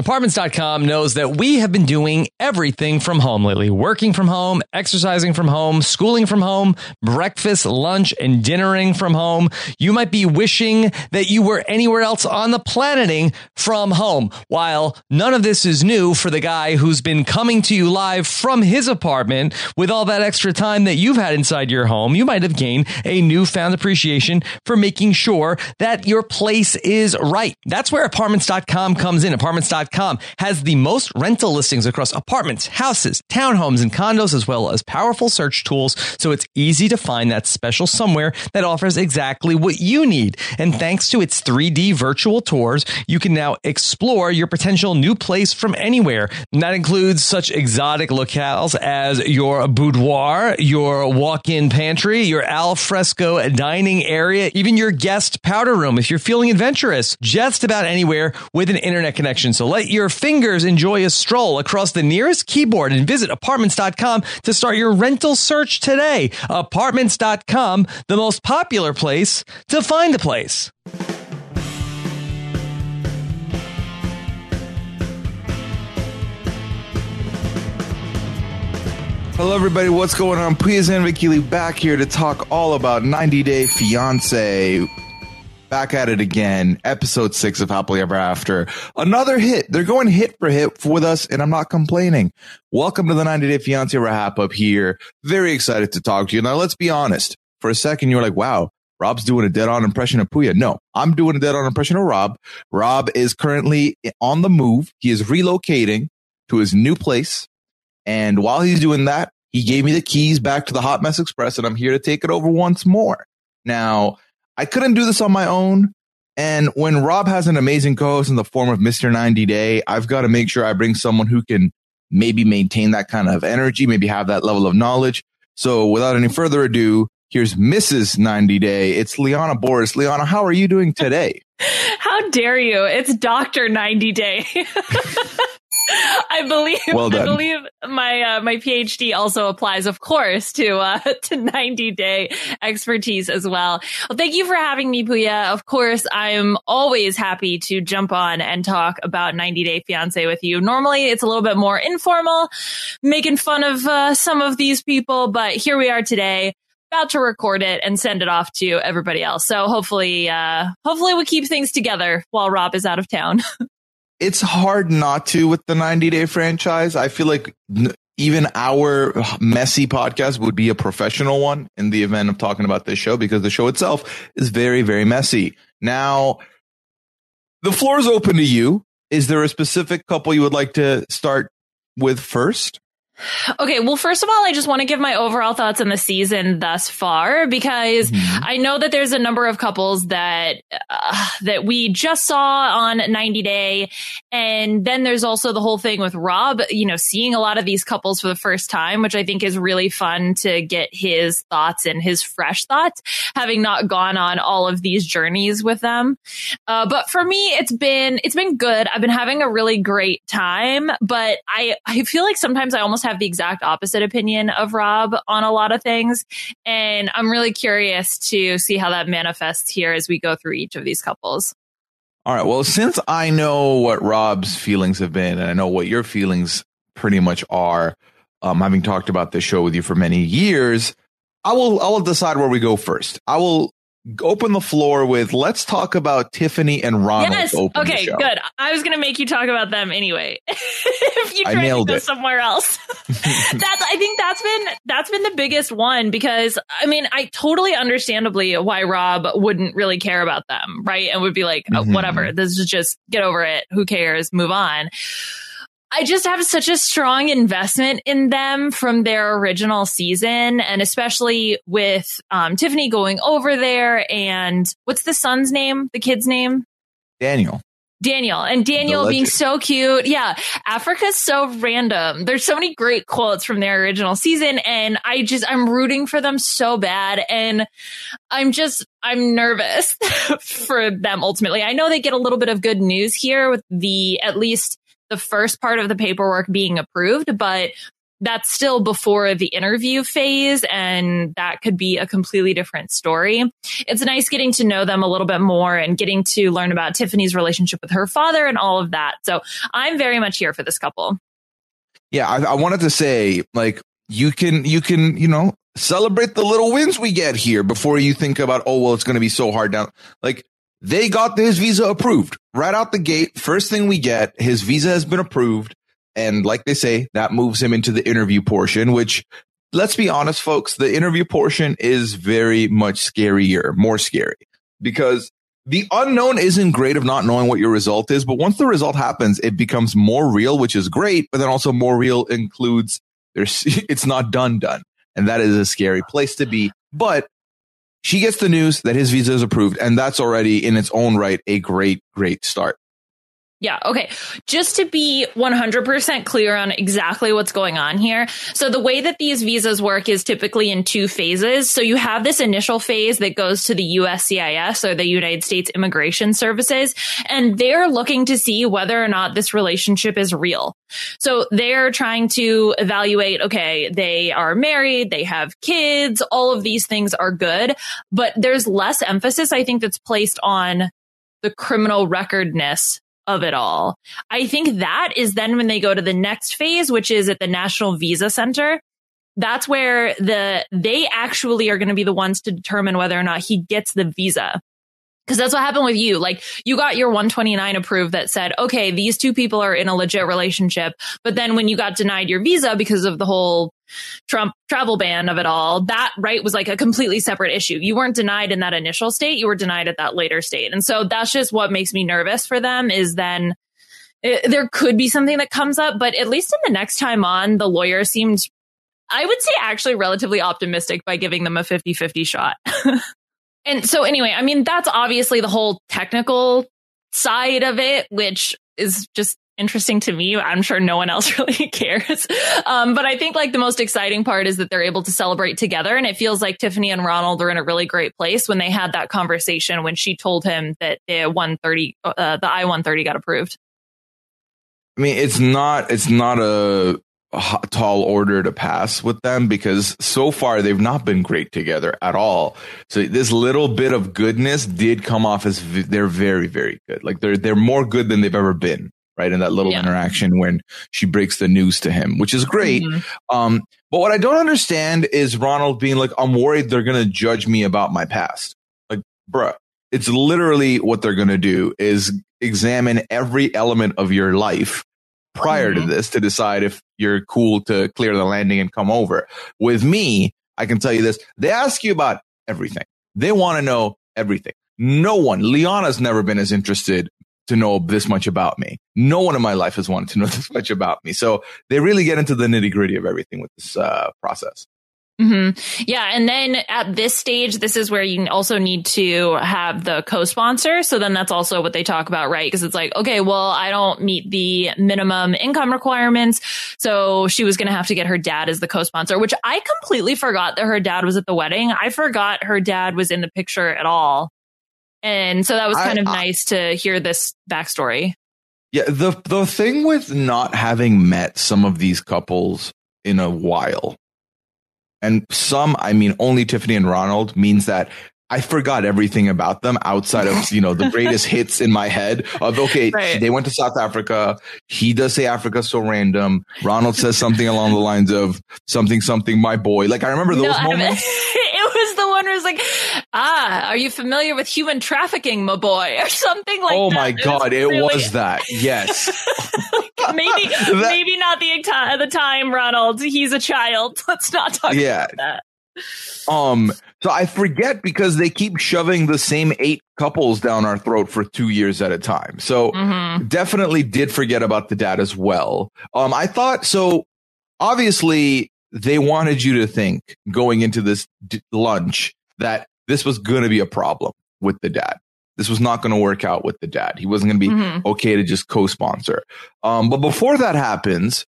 Apartments.com knows that we have been doing everything from home lately working from home, exercising from home, schooling from home, breakfast, lunch, and dinnering from home. You might be wishing that you were anywhere else on the planeting from home. While none of this is new for the guy who's been coming to you live from his apartment with all that extra time that you've had inside your home, you might have gained a newfound appreciation for making sure that your place is right. That's where apartments.com comes in. Apartments.com has the most rental listings across apartments, houses, townhomes, and condos, as well as powerful search tools. So it's easy to find that special somewhere that offers exactly what you need. And thanks to its 3D virtual tours, you can now explore your potential new place from anywhere. And that includes such exotic locales as your boudoir, your walk-in pantry, your al fresco dining area, even your guest powder room if you're feeling adventurous. Just about anywhere with an internet connection. So let your fingers enjoy a stroll across the nearest keyboard and visit apartments.com to start your rental search today. Apartments.com, the most popular place to find a place. Hello, everybody. What's going on? Please and Vicky back here to talk all about 90 Day Fiance. Back at it again. Episode six of Happily Ever After. Another hit. They're going hit for hit with us, and I'm not complaining. Welcome to the 90 Day Fiance wrap up here. Very excited to talk to you. Now, let's be honest. For a second, you're like, wow, Rob's doing a dead on impression of Puya. No, I'm doing a dead on impression of Rob. Rob is currently on the move. He is relocating to his new place. And while he's doing that, he gave me the keys back to the Hot Mess Express and I'm here to take it over once more. Now, I couldn't do this on my own. And when Rob has an amazing co-host in the form of Mr. 90 Day, I've got to make sure I bring someone who can maybe maintain that kind of energy, maybe have that level of knowledge. So without any further ado, here's Mrs. 90 Day. It's Liana Boris. Liana, how are you doing today? How dare you? It's Dr. 90 Day. I believe Well I believe my uh, my PhD also applies, of course, to uh, to 90 day expertise as well. Well, thank you for having me, Puya. Of course, I'm always happy to jump on and talk about 90 Day Fiance with you. Normally, it's a little bit more informal, making fun of uh, some of these people, but here we are today. About to record it and send it off to everybody else. So hopefully, uh, hopefully we keep things together while Rob is out of town. It's hard not to with the 90 Day franchise. I feel like even our messy podcast would be a professional one in the event of talking about this show because the show itself is very, very messy. Now, the floor is open to you. Is there a specific couple you would like to start with first? Okay, well, first of all, I just want to give my overall thoughts on the season thus far because I know that there's a number of couples that uh, that we just saw on 90 Day, and then there's also the whole thing with Rob. You know, seeing a lot of these couples for the first time, which I think is really fun to get his thoughts and his fresh thoughts, having not gone on all of these journeys with them. Uh, but for me, it's been it's been good. I've been having a really great time, but I I feel like sometimes I almost have the exact opposite opinion of Rob on a lot of things, and I'm really curious to see how that manifests here as we go through each of these couples. All right. Well, since I know what Rob's feelings have been, and I know what your feelings pretty much are, um, having talked about this show with you for many years, I will I will decide where we go first. I will open the floor with let's talk about Tiffany and Ronald. yes. to open the Okay. Good. I was going to make you talk about them anyway. if you tried to go it. somewhere else, that's. I think that's been that's been the biggest one because I mean I totally understandably why Rob wouldn't really care about them, right? And would be like, oh, Mhm. whatever. This is just get over it. Who cares? Move on. I just have such a strong investment in them from their original season, and especially with um, Tiffany going over there. And what's the son's name? The kid's name? Daniel. Daniel and Daniel being so cute. Yeah. Africa's so random. There's so many great quotes from their original season. And I just, I'm rooting for them so bad. And I'm just, I'm nervous for them ultimately. I know they get a little bit of good news here with the, at least the first part of the paperwork being approved, but that's still before the interview phase and that could be a completely different story. It's nice getting to know them a little bit more and getting to learn about Tiffany's relationship with her father and all of that. So I'm very much here for this couple. Yeah, I, I wanted to say, like, you can, you can, you know, celebrate the little wins we get here before you think about, oh, well, it's going to be so hard down. Like, they got his visa approved right out the gate. First thing we get, his visa has been approved. And like they say, that moves him into the interview portion, which let's be honest, folks, the interview portion is very much scarier, more scary because the unknown isn't great of not knowing what your result is. But once the result happens, it becomes more real, which is great. But then also more real includes there's, it's not done, done. And that is a scary place to be. But she gets the news that his visa is approved. And that's already in its own right a great, great start. Yeah. Okay. Just to be 100% clear on exactly what's going on here. So the way that these visas work is typically in two phases. So you have this initial phase that goes to the USCIS or the United States Immigration Services, and they're looking to see whether or not this relationship is real. So they're trying to evaluate, okay, they are married, they have kids, all of these things are good, but there's less emphasis, I think, that's placed on the criminal recordness of it all. I think that is then when they go to the next phase, which is at the National Visa Center. That's where the they actually are going to be the ones to determine whether or not he gets the visa. Cause that's what happened with you. Like you got your 129 approved that said, okay, these two people are in a legit relationship. But then when you got denied your visa because of the whole Trump travel ban of it all, that right was like a completely separate issue. You weren't denied in that initial state. You were denied at that later state. And so that's just what makes me nervous for them is then it, eh, there could be something that comes up, but at least in the next time on, the lawyer seemed I would say actually relatively optimistic by giving them a 50 50 shot. And so anyway, I mean, that's obviously the whole technical side of it, which is just interesting to me. I'm sure no one else really cares. Um, but I think like the most exciting part is that they're able to celebrate together. And it feels like Tiffany and Ronald are in a really great place when they had that conversation when she told him that the 130, uh, the I-130 got approved. I mean, it's not, it's not a, a tall order to pass with them because so far they've not been great together at all. So this little bit of goodness did come off as v- they're very, very good. Like they're they're more good than they've ever been. Right in that little yeah. interaction when she breaks the news to him, which is great. Mm-hmm. Um, but what I don't understand is Ronald being like, "I'm worried they're gonna judge me about my past." Like, bruh, it's literally what they're gonna do is examine every element of your life prior mm-hmm. to this to decide if you're cool to clear the landing and come over. With me, I can tell you this. They ask you about everything. They want to know everything. No one, Liana's never been as interested to know this much about me. No one in my life has wanted to know this much about me. So they really get into the nitty gritty of everything with this uh, process. Mm-hmm. Yeah. And then at this stage, this is where you also need to have the co-sponsor. So then that's also what they talk about, right? Because it's like, okay, well, I don't meet the minimum income requirements. So she was going to have to get her dad as the co-sponsor, which I completely forgot that her dad was at the wedding. I forgot her dad was in the picture at all. And so that was kind I, of I, nice to hear this backstory. Yeah. The, the thing with not having met some of these couples in a while and some, I mean, only Tiffany and Ronald means that I forgot everything about them outside of, you know, the greatest hits in my head of, okay, right. they went to South Africa. He does say Africa so random. Ronald says something along the lines of something, something, my boy. Like I remember those no, moments. was the one it's like, ah, are you familiar with human trafficking, my boy? Or something like oh that. my God. It, really... was that. Yes. maybe, that... maybe not the, the time, Ronald. He's a child. Let's not talk yeah. about that. Um, so I forget because they keep shoving the same eight couples down our throat for two years at a time. So mm-hmm. definitely did forget about the dad as well. Um, I thought so. Obviously, they wanted you to think going into this d- lunch that this was going to be a problem with the dad. This was not going to work out with the dad. He wasn't going to be mm-hmm. okay to just co-sponsor. Um, but before that happens,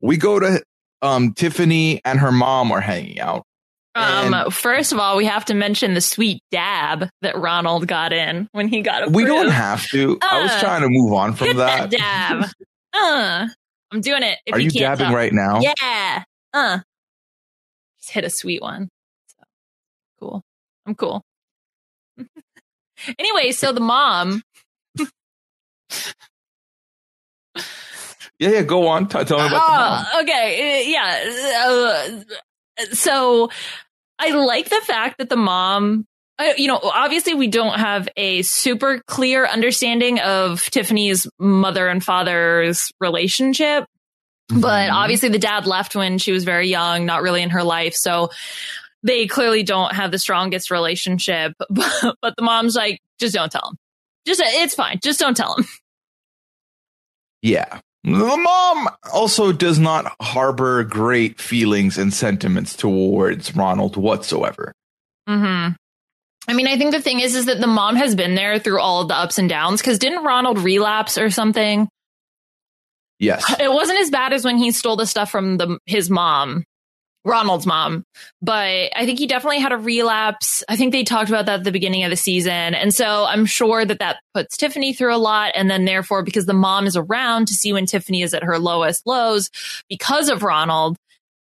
we go to um, Tiffany and her mom are hanging out. Um, and first of all, we have to mention the sweet dab that Ronald got in when he got approved. We don't have to. Uh, I was uh, trying to move on from that. that. dab. uh, I'm doing it. Are you, you dabbing right now? Yeah. Uh, just hit a sweet one. So, cool. I'm cool. anyway, so the mom. Yeah, yeah. Go on. T- tell me about the mom. Oh, okay. uh, Yeah. Uh, so I like the fact that the mom, uh, you know, obviously we don't have a super clear understanding of Tiffany's mother and father's relationship. But Mhm. obviously the dad left when she was very young, not really in her life. So they clearly don't have the strongest relationship. But, but the mom's like, just don't tell him. Just, it's fine. Just don't tell him. Yeah. The mom also does not harbor great feelings and sentiments towards Ronald whatsoever. hmm I mean, I think the thing is, is that the mom has been there through all of the ups and downs. Because didn't Ronald relapse or something? Yes. It wasn't as bad as when he stole the stuff from the his mom, Ronald's mom. But I think he definitely had a relapse. I think they talked about that at the beginning of the season, and so I'm sure that that puts Tiffany through a lot. And then therefore, because the mom is around to see when Tiffany is at her lowest lows because of Ronald,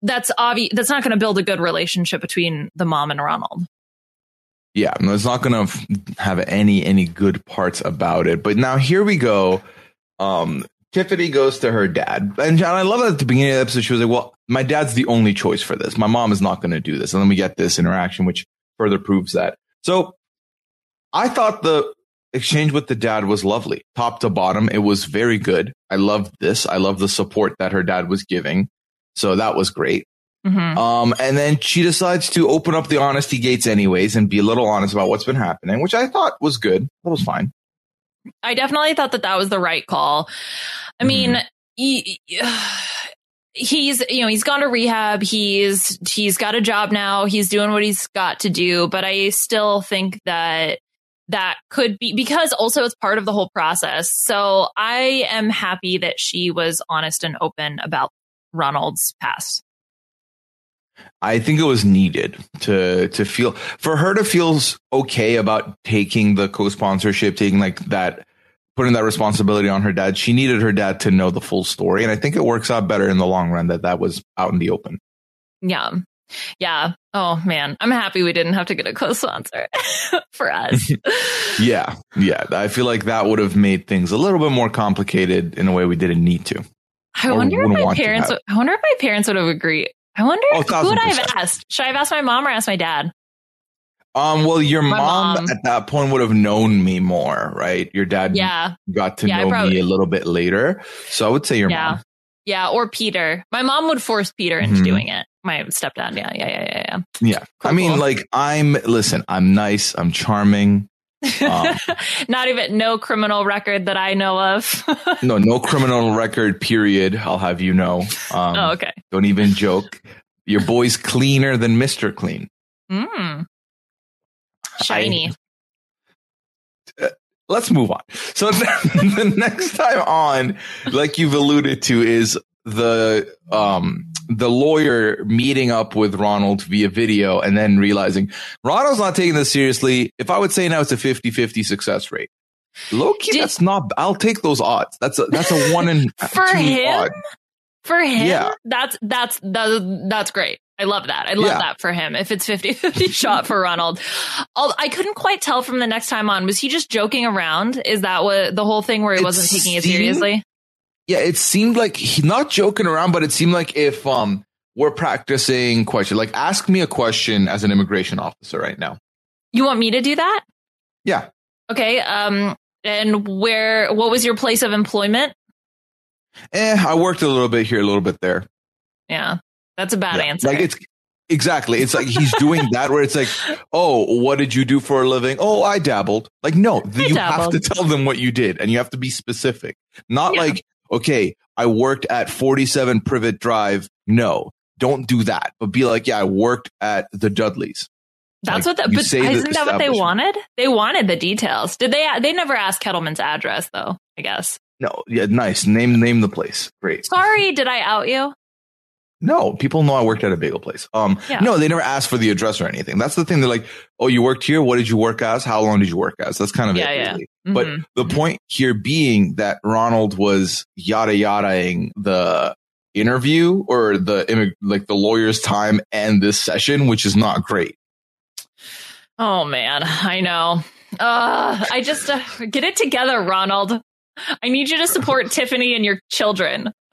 that's obvious. That's not going to build a good relationship between the mom and Ronald. Yeah, it's not going to have any any good parts about it. But now here we go. Um, Tiffany goes to her dad, and John, I love that at the beginning of the episode she was like, "Well, my dad's the only choice for this. My mom is not going to do this." And then we get this interaction, which further proves that. So, I thought the exchange with the dad was lovely, top to bottom. It was very good. I loved this. I love the support that her dad was giving. So that was great. Mhm. Um, and then she decides to open up the honesty gates anyways and be a little honest about what's been happening, which I thought was good. That was fine. I definitely thought that that was the right call. I mean, mm-hmm. he, he's you know he's gone to rehab. He's he's got a job now. He's doing what he's got to do. But I still think that that could be because also it's part of the whole process. So I am happy that she was honest and open about Ronald's past. I think it was needed to to feel for her to feel okay about taking the co-sponsorship, taking like that, putting that responsibility on her dad. She needed her dad to know the full story, and I think it works out better in the long run that that was out in the open. Yeah. Yeah. Oh man, I'm happy we didn't have to get a co-sponsor for us. Yeah, yeah. I feel like that would have made things a little bit more complicated in a way we didn't need to. I wonder if my parents. Would, I wonder if my parents would have agreed. I wonder Oh, who would I have asked. Should I have asked my mom or asked my dad? Um, well, your mom, mom. at that point would have known me more, right? Your dad Yeah, got to Yeah, know probably- me a little bit later, so I would say your Yeah. mom. yeah, or Peter. My mom would force Peter into Mhm. doing it. My stepdad. Yeah, yeah, yeah, yeah, Yeah, Cool, I mean, cool. like I'm. Listen, I'm nice. I'm charming. yeah. Not even no criminal record that I know of. No, no criminal record. Period. I'll have you know. Um, oh, okay. Don't even joke. Your boy's cleaner than Mister Clean. Mm. Shiny. let's move on. So the next time on, like you've alluded to, is the um the lawyer meeting up with Ronald via video and then realizing Ronald's not taking this seriously. If I would say now it's a 50-50 success rate. Low key, Did- that's not I'll take those odds. That's a that's a one in For two him? odd. For him, Yeah. that's that's that, that's great. I love that. I love Yeah. that for him. If it's 50-50 shot for Ronald. I couldn't quite tell from the next time on. Was he just joking around? Is that what the whole thing where he It wasn't taking it seriously? Yeah, it seemed like he's not joking around, but it seemed like if um we're practicing question, like ask me a question as an immigration officer right now. You want me to do that? Yeah. Okay. Um and where what was your place of employment? Eh, I worked a little bit here, a little bit there. Yeah. That's a bad Yeah. answer. Like it's exactly. It's like he's doing that where it's like, oh, what did you do for a living? Oh, I dabbled. Like, no, I you have to tell them what you did, and you have to be specific. Not Yeah. like, okay, I worked at 47 Privet Drive. No, don't do that. But be like, yeah, I worked at the Dudleys. That's like, what the, but isn't that what they wanted? They wanted the details. Did they they never asked Kettleman's address though, I guess. No, yeah, nice. Name name the place. Great. Sorry, did I out you? No, people know I worked at a bagel place. Um, Yeah. no, they never asked for the address or anything. That's the thing. They're like, oh, you worked here. What did you work as? How long did you work as? That's kind of Yeah, it. yeah. Really. But Mhm. the point here being that Ronald was yada yadaing the interview or the like the lawyer's time and this session, which is not great. Oh man, I know. Uh, I just uh, get it together, Ronald. I need you to support Tiffany and your children.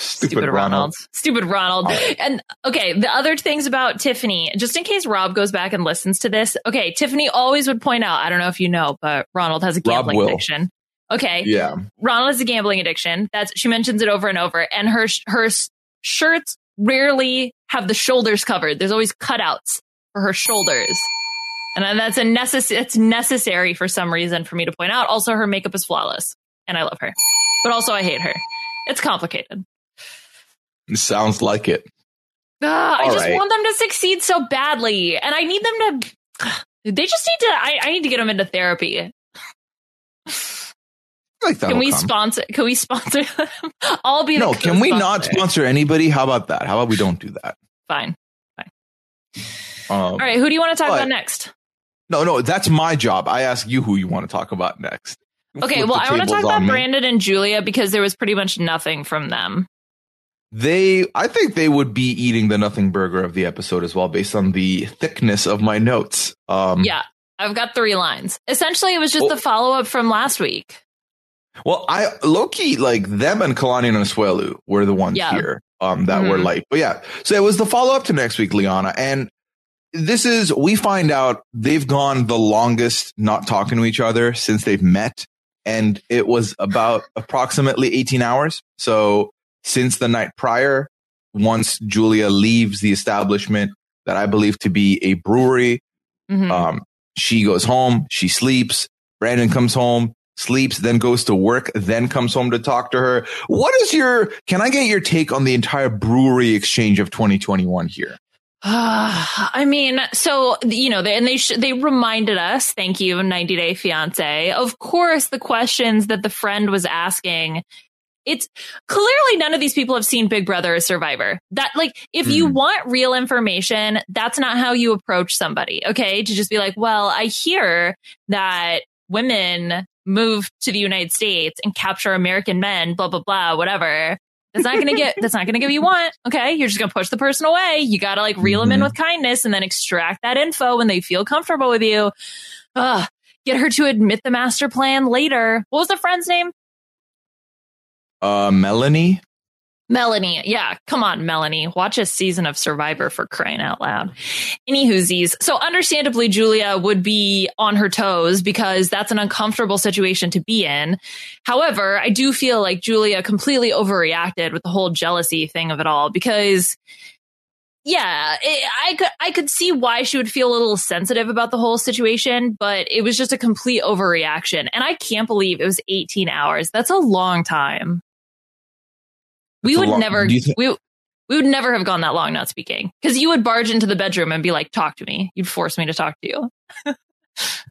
Stupid, Stupid Ronald. Stupid Ronald. And okay, the other things about Tiffany, just in case Rob goes back and listens to this. Okay, Tiffany always would point out, I don't know if you know, but Ronald has a gambling addiction. Okay. Yeah. Ronald has a gambling addiction. That's she mentions it over and over and her her shirts rarely have the shoulders covered. There's always cutouts for her shoulders. And that's a necess- it's necessary for some reason for me to point out. Also her makeup is flawless and I love her. But also I hate her. It's complicated. Sounds like it. I just right. want them to succeed so badly, and I need them to. They just need to. I, I need to get them into therapy. Like. Can we sponsor? Can we sponsor them? I'll be. No, can we not co-sponsor. anybody? How about that? How about we don't do that? Fine. Um, All right. Who do you want to talk but- about next? No, no, that's my job. I ask you who you want to talk about next. Okay. Flip Well, I want to talk about me. Brandon and Julia because there was pretty much nothing from them. They, I think they would be eating the nothing burger of the episode as well, based on the thickness of my notes. Um, Yeah, I've got three lines. Essentially, it was just Oh. the follow up from last week. Well, I Loki like them and Kalani and Asuelu were the ones Yeah. here um, that were Mhm. like, but yeah. So it was the follow up to next week, Liana, and this is we find out they've gone the longest not talking to each other since they've met, and it was about approximately eighteen hours. So since the night prior, once Julia leaves the establishment that I believe to be a brewery, Mhm. um, she goes home, she sleeps. Brandon comes home, sleeps, then goes to work, then comes home to talk to her. What is your, can I get your take on the entire brewery exchange of 2021 here? I mean, so you know, they, and they sh- they reminded us, thank you, 90 Day Fiance. Of course, the questions that the friend was asking. It's clearly none of these people have seen Big Brother or Survivor. That like, if you Mhm. want real information, that's not how you approach somebody. Okay, to just be like, well, I hear that women move to the United States and capture American men, blah blah blah, whatever. That's not gonna get. That's not gonna get what you want. Okay, you're just gonna push the person away. You gotta like reel them in Mhm. with kindness, and then extract that info when they feel comfortable with you. Ugh. Get her to admit the master plan later. What was the friend's name? Uh, Melanie? Melanie. Yeah, come on, Melanie. Watch a season of Survivor for crying out loud. Any whoosies. So understandably, Julia would be on her toes because that's an uncomfortable situation to be in. However, I do feel like Julia completely overreacted with the whole jealousy thing of it all because yeah, it, I could I could see why she would feel a little sensitive about the whole situation, but it was just a complete overreaction. And I can't believe it was 18 hours. That's a long time. We would long- never thi- we we would never have gone that long not speaking because you would barge into the bedroom and be like, "Talk to me." You'd force me to talk to you.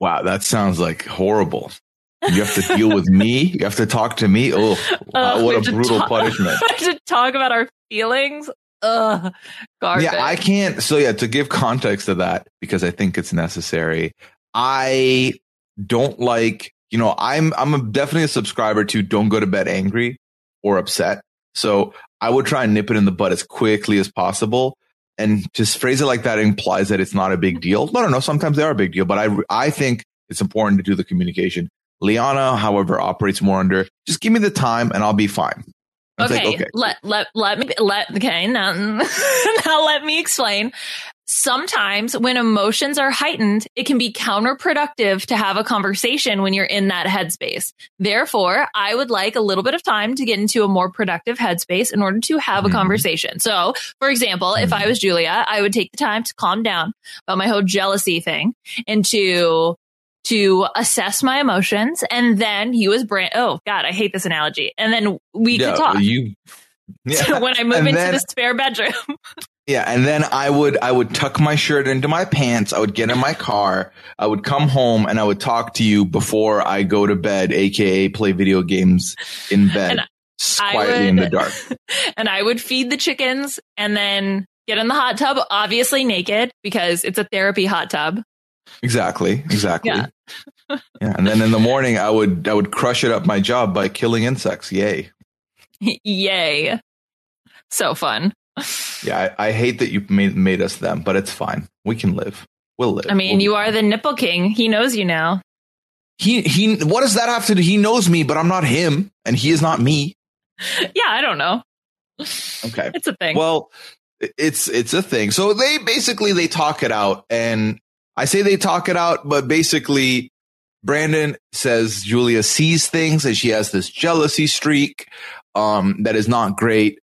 Wow, that sounds like horrible. You have to deal with me. You have to talk to me. Oh, wow, Ugh, what a brutal talk- punishment. to talk about our feelings. Ugh, garbage. Yeah, I can't. So yeah, to give context to that, because I think it's necessary. I don't like, you know, I'm I'm definitely a subscriber to don't go to bed angry or upset. So I would try and nip it in the bud as quickly as possible. And just phrase it like that implies that it's not a big deal. No, no, no. Sometimes they are a big deal, but I I think it's important to do the communication. Liana, however, operates more under just give me the time and I'll be fine. Okay, like, okay. let let let me let okay now now let me explain. Sometimes when emotions are heightened, it can be counterproductive to have a conversation when you're in that headspace. Therefore, I would like a little bit of time to get into a more productive headspace in order to have a Mhm. conversation. So, for example, if I Mhm. was Julia, I would take the time to calm down about my whole jealousy thing and to to assess my emotions and then you as brand oh god i hate this analogy and then we yeah, could talk you. Yeah. when I move And into then- the spare bedroom. Yeah, and then I would I would tuck my shirt into my pants. I would get in my car. I would come home and I would talk to you before I go to bed, aka play video games in bed, And s- I quietly in the dark. and I would feed the chickens and then get in the hot tub, obviously naked because it's a therapy hot tub. Exactly, exactly. Yeah. Yeah. and then in the morning I would I would crush it up my job by killing insects. Yay! Yay. So fun. Yeah, I, I hate that you made made us them, but it's fine. We can live. We'll live. I mean, We'll- you are the nipple king. He knows you now. he he. What does that have to do? He knows me, but I'm not him, and he is not me. Yeah, I don't know. Okay. It's a thing. Well, it's it's a thing. So they basically they talk it out, and I say they talk it out, but basically, Brandon says Julia sees things, and she has this jealousy streak um, that is not great.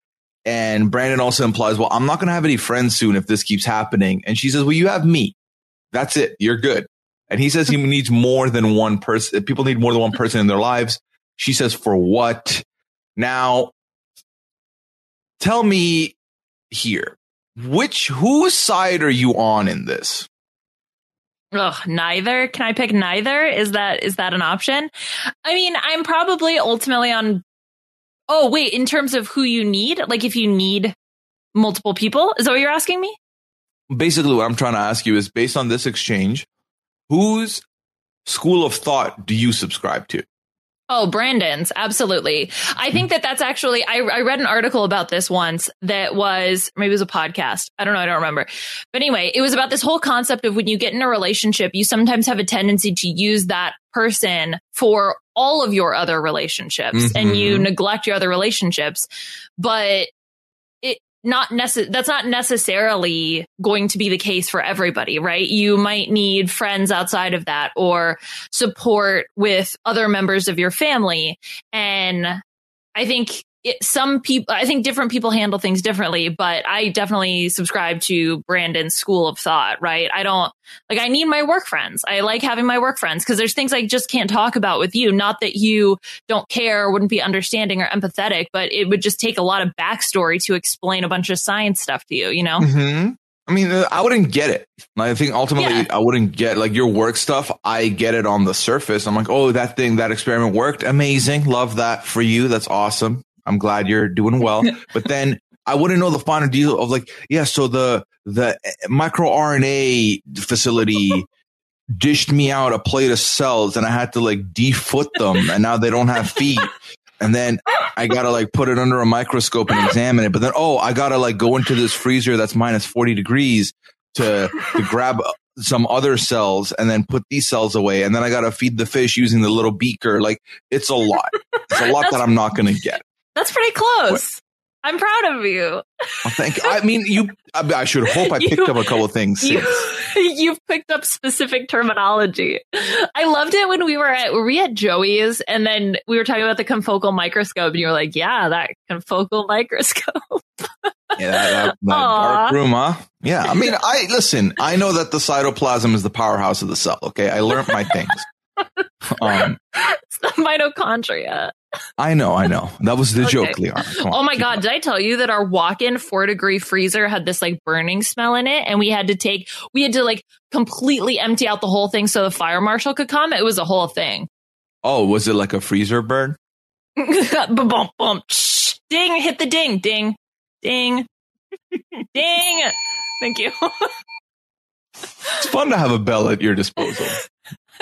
And Brandon also implies, "Well, I'm not going to have any friends soon if this keeps happening." And she says, "Well, you have me. That's it. You're good." And he says he needs more than one person. People need more than one person in their lives. She says, "For what?" Now, tell me here. Which whose side are you on in this? Ugh, neither. Can I pick neither? Is that is that an option? I mean, I'm probably ultimately on. Oh wait, in terms of who you need, like if you need multiple people, is that what you're asking me? Basically, what I'm trying to ask you is based on this exchange, whose school of thought do you subscribe to? Oh, Brandon's. Absolutely. I think that that's actually, I, I read an article about this once that was, maybe it was a podcast. I don't know. I don't remember. But anyway, it was about this whole concept of when you get in a relationship, you sometimes have a tendency to use that person for all of your other relationships and you Mhm. neglect your other relationships. But not necess- that's not necessarily going to be the case for everybody, right? You might need friends outside of that or support with other members of your family. And I think it, some people, I think different people handle things differently, but I definitely subscribe to Brandon's school of thought, right? I don't like, I need my work friends. I like having my work friends because there's things I just can't talk about with you. Not that you don't care, wouldn't be understanding or empathetic, but it would just take a lot of backstory to explain a bunch of science stuff to you, you know? Mm-hmm. I mean, uh, I wouldn't get it. I think ultimately Yeah. I wouldn't get like your work stuff. I get it on the surface. I'm like, oh, that thing, that experiment worked. Amazing. Love that for you. That's awesome. I'm glad you're doing well. but then I wouldn't know the finer detail of like, yeah, so the, the eh, microRNA facility dished me out a plate of cells and I had to like defoot them and now they don't have feet. And then I gotta like put it under a microscope and examine it. But then, oh, I gotta like go into this freezer that's minus 40 degrees to, to grab uh, some other cells and then put these cells away. And then I gotta feed the fish using the little beaker. Like it's a lot. It's a lot that I'm not gonna get. That's pretty close. I'm proud of you. Well, thank you. I mean, you, I, I should hope I picked You- up a couple of things. You, since. you've picked up specific terminology. I loved it when we were at were we at Joey's and then we were talking about the confocal microscope and you were like, yeah, that confocal microscope. Yeah, that, that, that dark room, huh? Yeah. I mean, I listen. I know that the cytoplasm is the powerhouse of the cell. Okay, I learned my things. Um, it's the mitochondria. I know, I know. That was the Okay. joke, Leon. Oh my god, on. did I tell you that our walk-in 4 degree freezer had this like burning smell in it and we had to take we had to like completely empty out the whole thing so the fire marshal could come. It was a whole thing. Oh, was it like a freezer burn? bum, bum, bum. Shh. Ding, hit the ding, ding, ding, ding. Thank you. It's fun to have a bell at your disposal.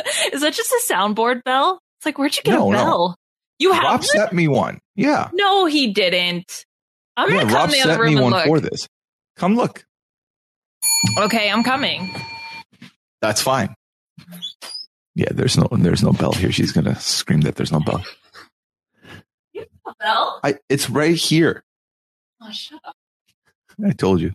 Is that just a soundboard bell? It's like, where'd you get No, a no. bell? You have Rob sent me one. Yeah, No, he didn't. I'm yeah. gonna come Rob in the other room me and one look. for this. Come look. Okay, I'm coming. That's fine. Yeah, there's no, there's no bell here. She's gonna scream that there's no bell. A bell? I, it's right here. Oh, shut up. I told you.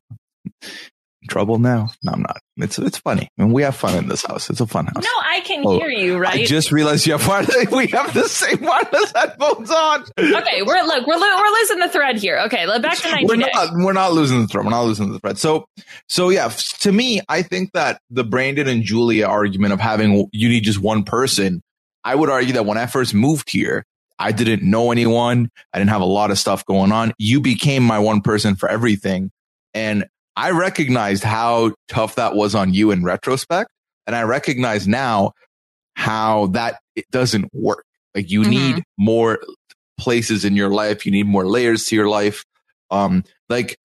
Trouble now? No, I'm not. It's it's funny. I mean, we have fun in this house. It's a fun house. No, I can Oh, hear you, right? I just realized you have wireless. We have the same wireless headphones on. okay, we're look, we're we're losing the thread here. Okay, back to 90 We're Day. not. We're not losing the thread. We're not losing the thread. So, so yeah. To me, I think that the Brandon and Julia argument of having you need just one person. I would argue that when I first moved here, I didn't know anyone. I didn't have a lot of stuff going on. You became my one person for everything, and I recognized how tough that was on you in retrospect. And I recognize now how that it doesn't work. Like you Mhm. need more places in your life. You need more layers to your life. Um, like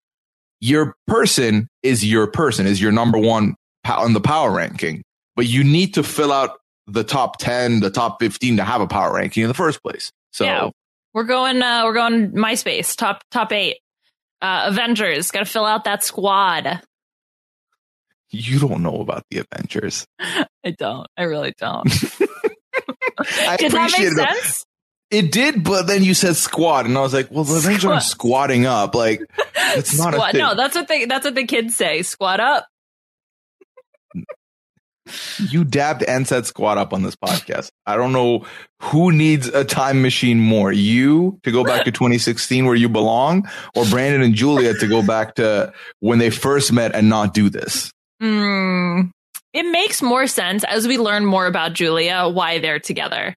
your person is your person is your number one on the power ranking, but you need to fill out the top 10, the top 15 to have a power ranking in the first place. So Yeah. We're going. Uh, we're going MySpace top top eight. Uh, Avengers. Got to fill out that squad. You don't know about the Avengers. I don't. I really don't. I Did that make it. sense? It did, but then you said squad, and I was like, "Well, the Avengers aren't squatting up. Like, it's not a thing." No, that's what they. That's what the kids say. Squat up. You dabbed and said squat up on this podcast. I don't know who needs a time machine more. You to go back to 2016 where you belong or Brandon and Julia to go back to when they first met and not do this. Mm, it makes more sense as we learn more about Julia why they're together.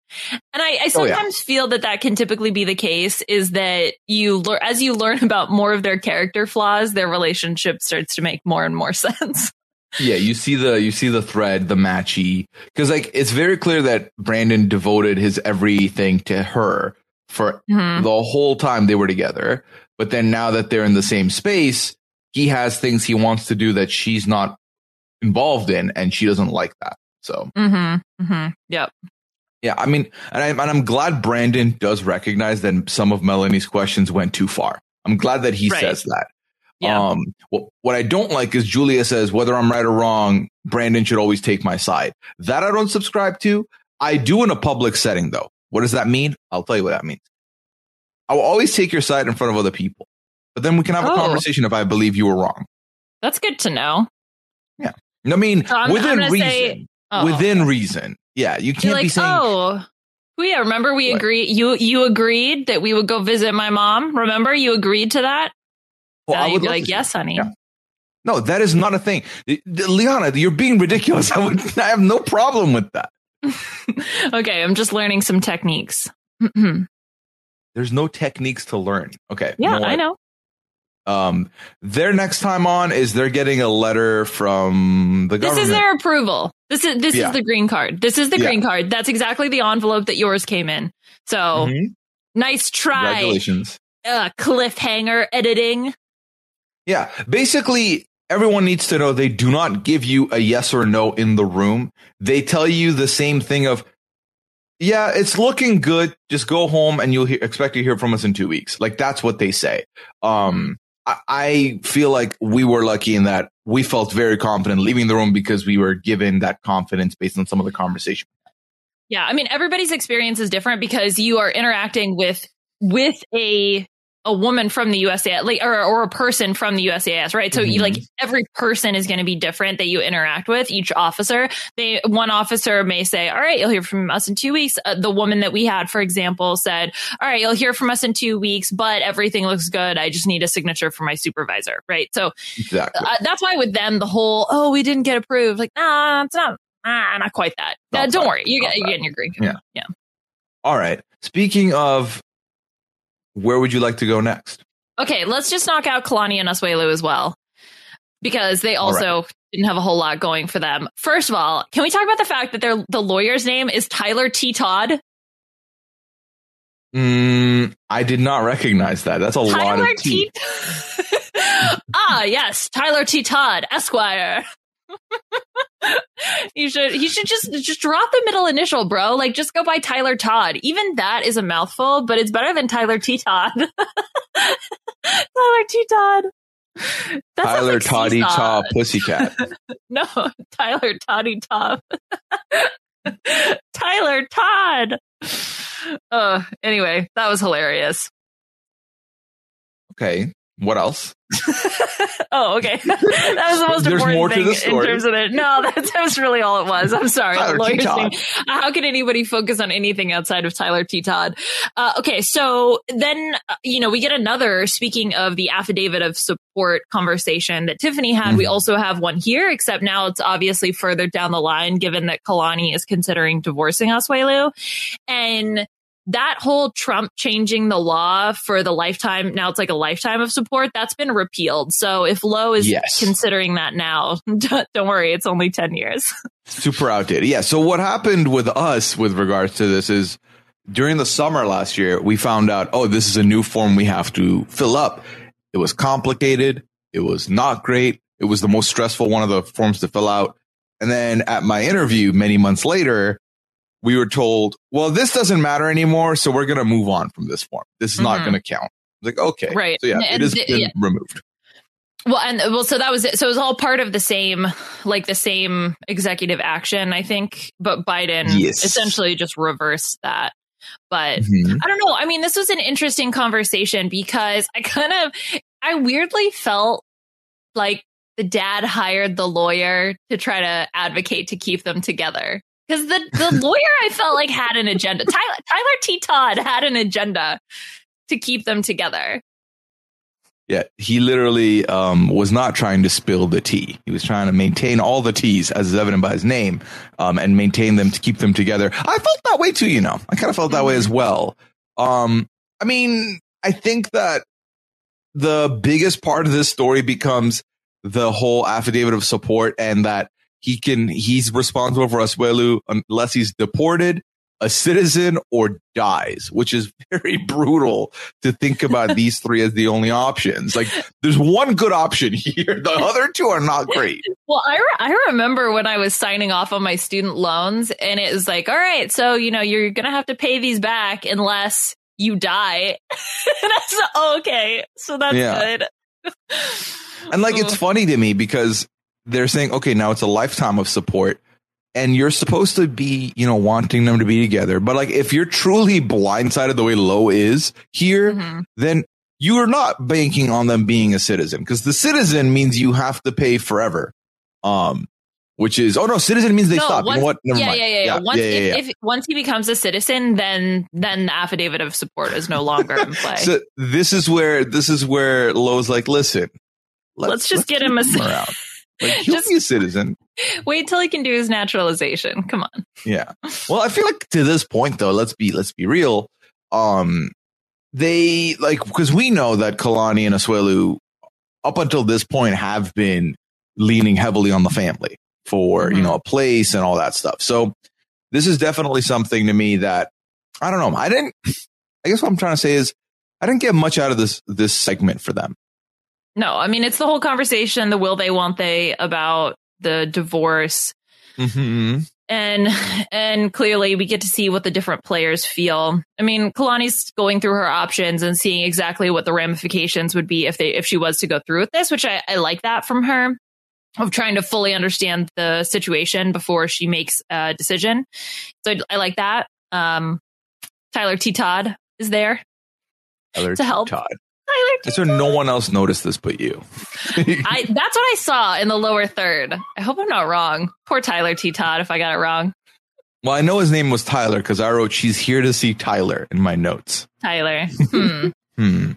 And I, I Oh, yeah. sometimes feel that that can typically be the case is that you as you learn about more of their character flaws, their relationship starts to make more and more sense. Yeah, you see the you see the thread, the matchy cuz like it's very clear that Brandon devoted his everything to her for Mhm. the whole time they were together. But then now that they're in the same space, he has things he wants to do that she's not involved in and she doesn't like that. So Mm-hmm. Mm-hmm. Yep. Yeah, I mean, and, I, and I'm glad Brandon does recognize that some of Melanie's questions went too far. I'm glad that he Right. says that. Yeah. Um, what, what I don't like is Julia says, whether I'm right or wrong, Brandon should always take my side. That I don't subscribe to. I do in a public setting, though. What does that mean? I'll tell you what that means. I will always take your side in front of other people, but then we can have a Oh. conversation if I believe you were wrong. That's good to know. Yeah. I mean, So I'm- I'm within reason. say- Oh. Within reason. Yeah, you can't be like, saying. oh, well, yeah. Remember, we What? agreed. You you agreed that we would go visit my mom. Remember, you agreed to that. Well, I be like, yes, honey. Yeah. No, that is not a thing. Liana, you're being ridiculous. I would I have no problem with that. okay, I'm just learning some techniques. There's no techniques to learn. Okay. you I know. Um their next time on is they're getting a letter from the government. This is their approval. This is this Yeah. is the green card. This is the Yeah. green card. That's exactly the envelope that yours came in. So Mhm. nice try, Congratulations. uh, cliffhanger editing. Yeah. Basically, everyone needs to know they do not give you a yes or no in the room. They tell you the same thing of yeah, it's looking good. Just go home and you'll hear, expect to hear from us in two weeks. Like that's what they say. Um, I, I feel like we were lucky in that we felt very confident leaving the room because we were given that confidence based on some of the conversation. Yeah, I mean everybody's experience is different because you are interacting with with a a woman from the USCIS, like or or a person from the USCIS, right? So you Mhm. like every person is going to be different that you interact with. Each officer, they one officer may say, "All right, you'll hear from us in two weeks." Uh, the woman that we had, for example, said, "All right, you'll hear from us in two weeks, but everything looks good. I just need a signature from my supervisor." Right? So Exactly. uh, that's why with them, the whole "oh, we didn't get approved," like, nah, it's not. Ah, not quite that. Uh, don't quite. worry, you get you that. getting your green. Yeah. yeah. All right. Speaking of, where would you like to go next? Okay, let's just knock out Kalani and Asuelu as well. Because they also didn't have a whole lot going for them. First of all, can we talk about the fact that their the lawyer's name is Tyler T. Todd? Mm, I did not recognize that. That's a lot Tyler of T. T. ah, yes, Tyler T. Todd, Esquire. you should he should just just drop the middle initial, bro. Like just go by Tyler Todd. Even that is a mouthful, but it's better than Tyler T. Todd. Tyler T. Todd. That Tyler like Toddy. Chaw Pussycat. No, Tyler Toddy Top. Tyler Todd. Uh, anyway, that was hilarious. Okay. What else? oh, okay. that was the most There's important thing in terms of it. No, that, that was really all it was. I'm sorry. Tyler the lawyer's T. Todd. name. How can anybody focus on anything outside of Tyler T. Todd? Uh, okay, so then, uh, you know, we get another, speaking of the affidavit of support conversation that Tiffany had, we Mhm. also have one here, except now it's obviously further down the line, given that Kalani is considering divorcing Asuelu. And that whole Trump changing the law for the lifetime, now it's like a lifetime of support, that's been repealed. So if Lowe is Yes. considering that now, don't worry, it's only 10 years. Super outdated. Yeah. So what happened with us with regards to this is during the summer last year, we found out, oh, this is a new form we have to fill up. It was complicated. It was not great. It was the most stressful one of the forms to fill out. And then at my interview many months later, we were told, well, this doesn't matter anymore, so we're going to move on from this form. This is not Mhm. going to count. Like, okay. Right. So yeah, And it has been yeah. removed. Well, and well, so that was it. So it was all part of the same, like the same executive action, I think. But Biden Yes. essentially just reversed that. But Mhm. I don't know. I mean, this was an interesting conversation because I kind of, I weirdly felt like the dad hired the lawyer to try to advocate to keep them together. Because the, the lawyer I felt like had an agenda. Tyler, Tyler T. Todd had an agenda to keep them together. Yeah, he literally um, was not trying to spill the tea. He was trying to maintain all the teas, as is evident by his name, um, and maintain them to keep them together. I felt that way too, you know. I kind of felt that way as well. Um, I mean, I think that the biggest part of this story becomes the whole affidavit of support, and that he can he's responsible for Asuelu unless he's deported, a citizen, or dies, which is very brutal to think about these three as the only options. Like, there's one good option here. The other two are not great. Well, I, re- I remember when I was signing off on my student loans and it was like, all right, so, you know, you're going to have to pay these back unless you die. and I was oh, okay. So that's Yeah. good. And like, it's funny to me because they're saying, okay, now it's a lifetime of support. And you're supposed to be, you know, wanting them to be together. But like, if you're truly blindsided the way Lowe is here, Mhm. then you are not banking on them being a citizen because the citizen means you have to pay forever. Um, which is, oh no, citizen means they No, stop. once- you know what? Never yeah, mind. yeah, yeah, yeah. Once, yeah, yeah. If, if once he becomes a citizen, then then the affidavit of support is no longer in play. So this is where this is where Lowe's like, listen, Let's just get him a around. Like he'll Just- be a citizen. Wait till he can do his naturalization. Come on. Yeah. Well, I feel like to this point though, let's be let's be real. Um, they like because we know that Kalani and Asuelu up until this point have been leaning heavily on the family for you Mhm. know a place and all that stuff. So this is definitely something to me that I don't know. I didn't. I guess what I'm trying to say is I didn't get much out of this this segment for them. No, I mean it's the whole conversation, the will they, won't they about the divorce. Mm-hmm. and and clearly we get to see what the different players feel. I mean, Kalani's going through her options and seeing exactly what the ramifications would be if they if she was to go through with this, which I, I like that from her of trying to fully understand the situation before she makes a decision. So I, I like that. Um, Tyler T. Todd is there. Tyler To help. Todd. Tyler T. Is there no one else noticed this but you? I, that's what I saw in the lower third. I hope I'm not wrong. Poor Tyler T. Todd, if I got it wrong. well, I know his name was Tyler because I wrote "She's here to see Tyler" in my notes. Tyler. Hmm. Hmm.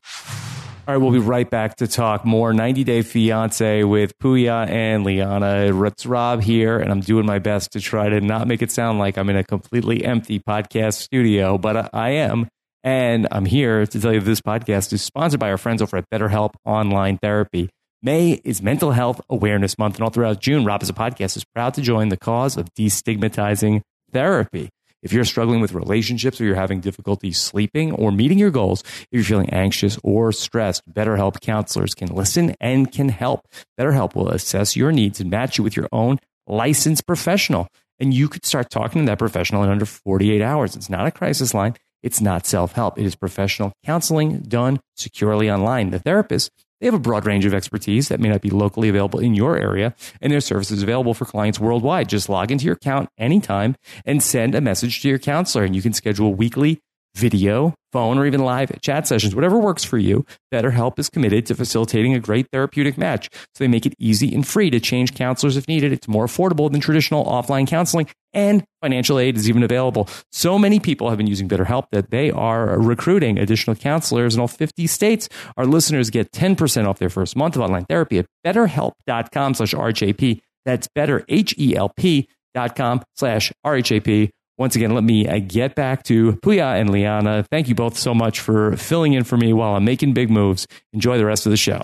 All right, we'll be right back to talk more 90 Day Fiance with Puya and Liana. It's Rob here, and I'm doing my best to try to not make it sound like I'm in a completely empty podcast studio, but I- I am. And I'm here to tell you this podcast is sponsored by our friends over at BetterHelp Online Therapy. May is Mental Health Awareness Month, and all throughout June, Rob as a podcast is proud to join the cause of destigmatizing therapy. If you're struggling with relationships or you're having difficulty sleeping or meeting your goals, if you're feeling anxious or stressed, BetterHelp counselors can listen and can help. BetterHelp will assess your needs and match you with your own licensed professional. And you could start talking to that professional in under 48 hours. It's not a crisis line. It's not self help. It is professional counseling done securely online. The therapist, they have a broad range of expertise that may not be locally available in your area, and their service is available for clients worldwide. Just log into your account anytime and send a message to your counselor, and you can schedule weekly video, phone, or even live chat sessions, whatever works for you. BetterHelp is committed to facilitating a great therapeutic match. So they make it easy and free to change counselors if needed. It's more affordable than traditional offline counseling and financial aid is even available. So many people have been using BetterHelp that they are recruiting additional counselors in all 50 states. Our listeners get 10% off their first month of online therapy at betterhelp.com slash RHAP. That's better, H-E-L-P dot com slash RHAP. Once again, let me uh, get back to Puya and Liana. Thank you both so much for filling in for me while I'm making big moves. Enjoy the rest of the show.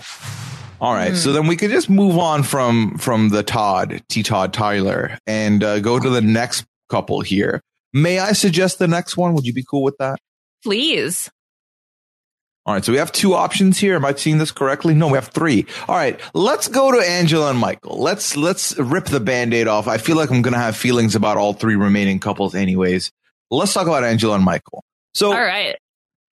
All right, so then we could just move on from from the Todd T Todd Tyler and uh, go to the next couple here. May I suggest the next one? Would you be cool with that? Please. All right, so we have two options here. Am I seeing this correctly? No, we have three. All right, let's go to Angela and Michael. Let's let's rip the band-aid off. I feel like I'm gonna have feelings about all three remaining couples anyways. Let's talk about Angela and Michael. So All right.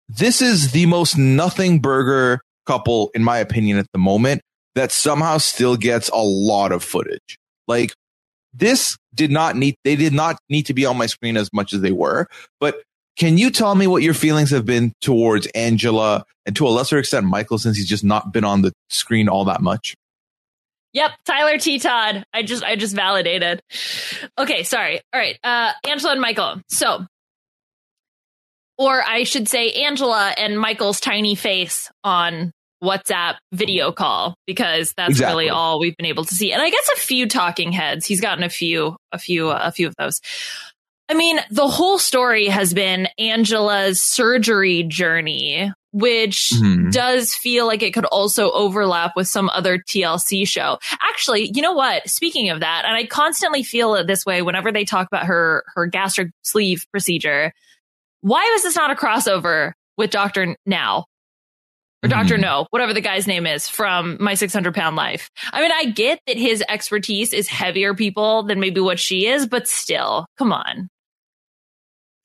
this is the most nothing burger couple, in my opinion, at the moment, that somehow still gets a lot of footage. Like this did not need they did not need to be on my screen as much as they were. But can you tell me what your feelings have been towards Angela and to a lesser extent Michael since he's just not been on the screen all that much? Yep, Tyler T. Todd. I just I just validated. Okay, sorry. All right. Uh Angela and Michael. So or I should say Angela and Michael's tiny face on WhatsApp video call because that's Exactly. really all we've been able to see. And I guess a few talking heads. He's gotten a few a few a few of those. I mean, the whole story has been Angela's surgery journey, which Mhm. does feel like it could also overlap with some other TLC show. Actually, you know what? Speaking of that, and I constantly feel it this way whenever they talk about her her gastric sleeve procedure. Why was this not a crossover with Doctor Now? Or Doctor Mhm. No, whatever the guy's name is from My 600 Pound Life. I mean, I get that his expertise is heavier people than maybe what she is, but still, come on.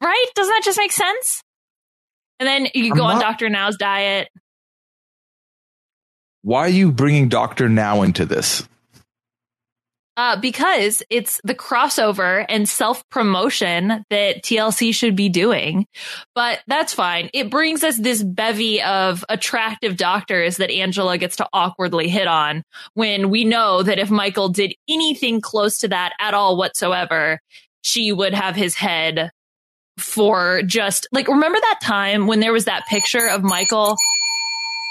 Right? Doesn't that just make sense? And then you I'm go on Dr. Now's diet. Why are you bringing Doctor Now into this? Uh, because it's the crossover and self promotion that TLC should be doing. But that's fine. It brings us this bevy of attractive doctors that Angela gets to awkwardly hit on when we know that if Michael did anything close to that at all whatsoever, she would have his head for just like, remember that time when there was that picture of Michael?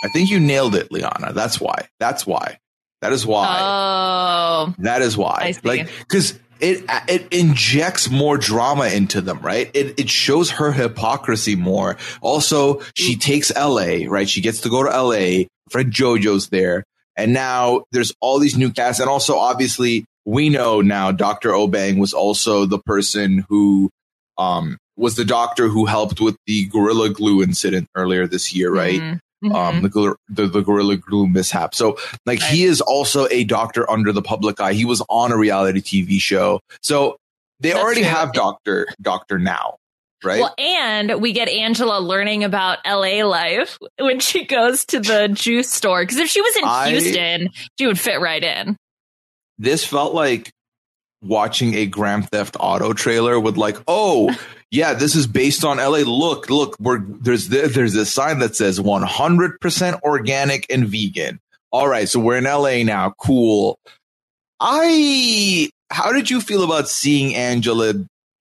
I think you nailed it, Liana. That's why. That's why. That is why. Oh, That is why. Like, because it it injects more drama into them, right? It it shows her hypocrisy more. Also, she takes L.A. right. She gets to go to L.A. Fred JoJo's there, and now there's all these new casts, and also obviously we know now Doctor Obeng was also the person who um was the doctor who helped with the Gorilla Glue incident earlier this year, right? Mhm. Mhm. um, the, the the gorilla glue mishap. So like Right. he is also a doctor under the public eye. He was on a reality TV show. So they That's already true. have doctor doctor now, right? Well, and we get Angela learning about LA life when she goes to the juice store. Because if she was in I- Houston, she would fit right in. this felt like watching a Grand Theft Auto trailer with like, oh yeah, this is based on LA. Look, look, we're there's there, there's a sign that says 100% organic and vegan. All right, so we're in LA now. Cool. I how did you feel about seeing Angela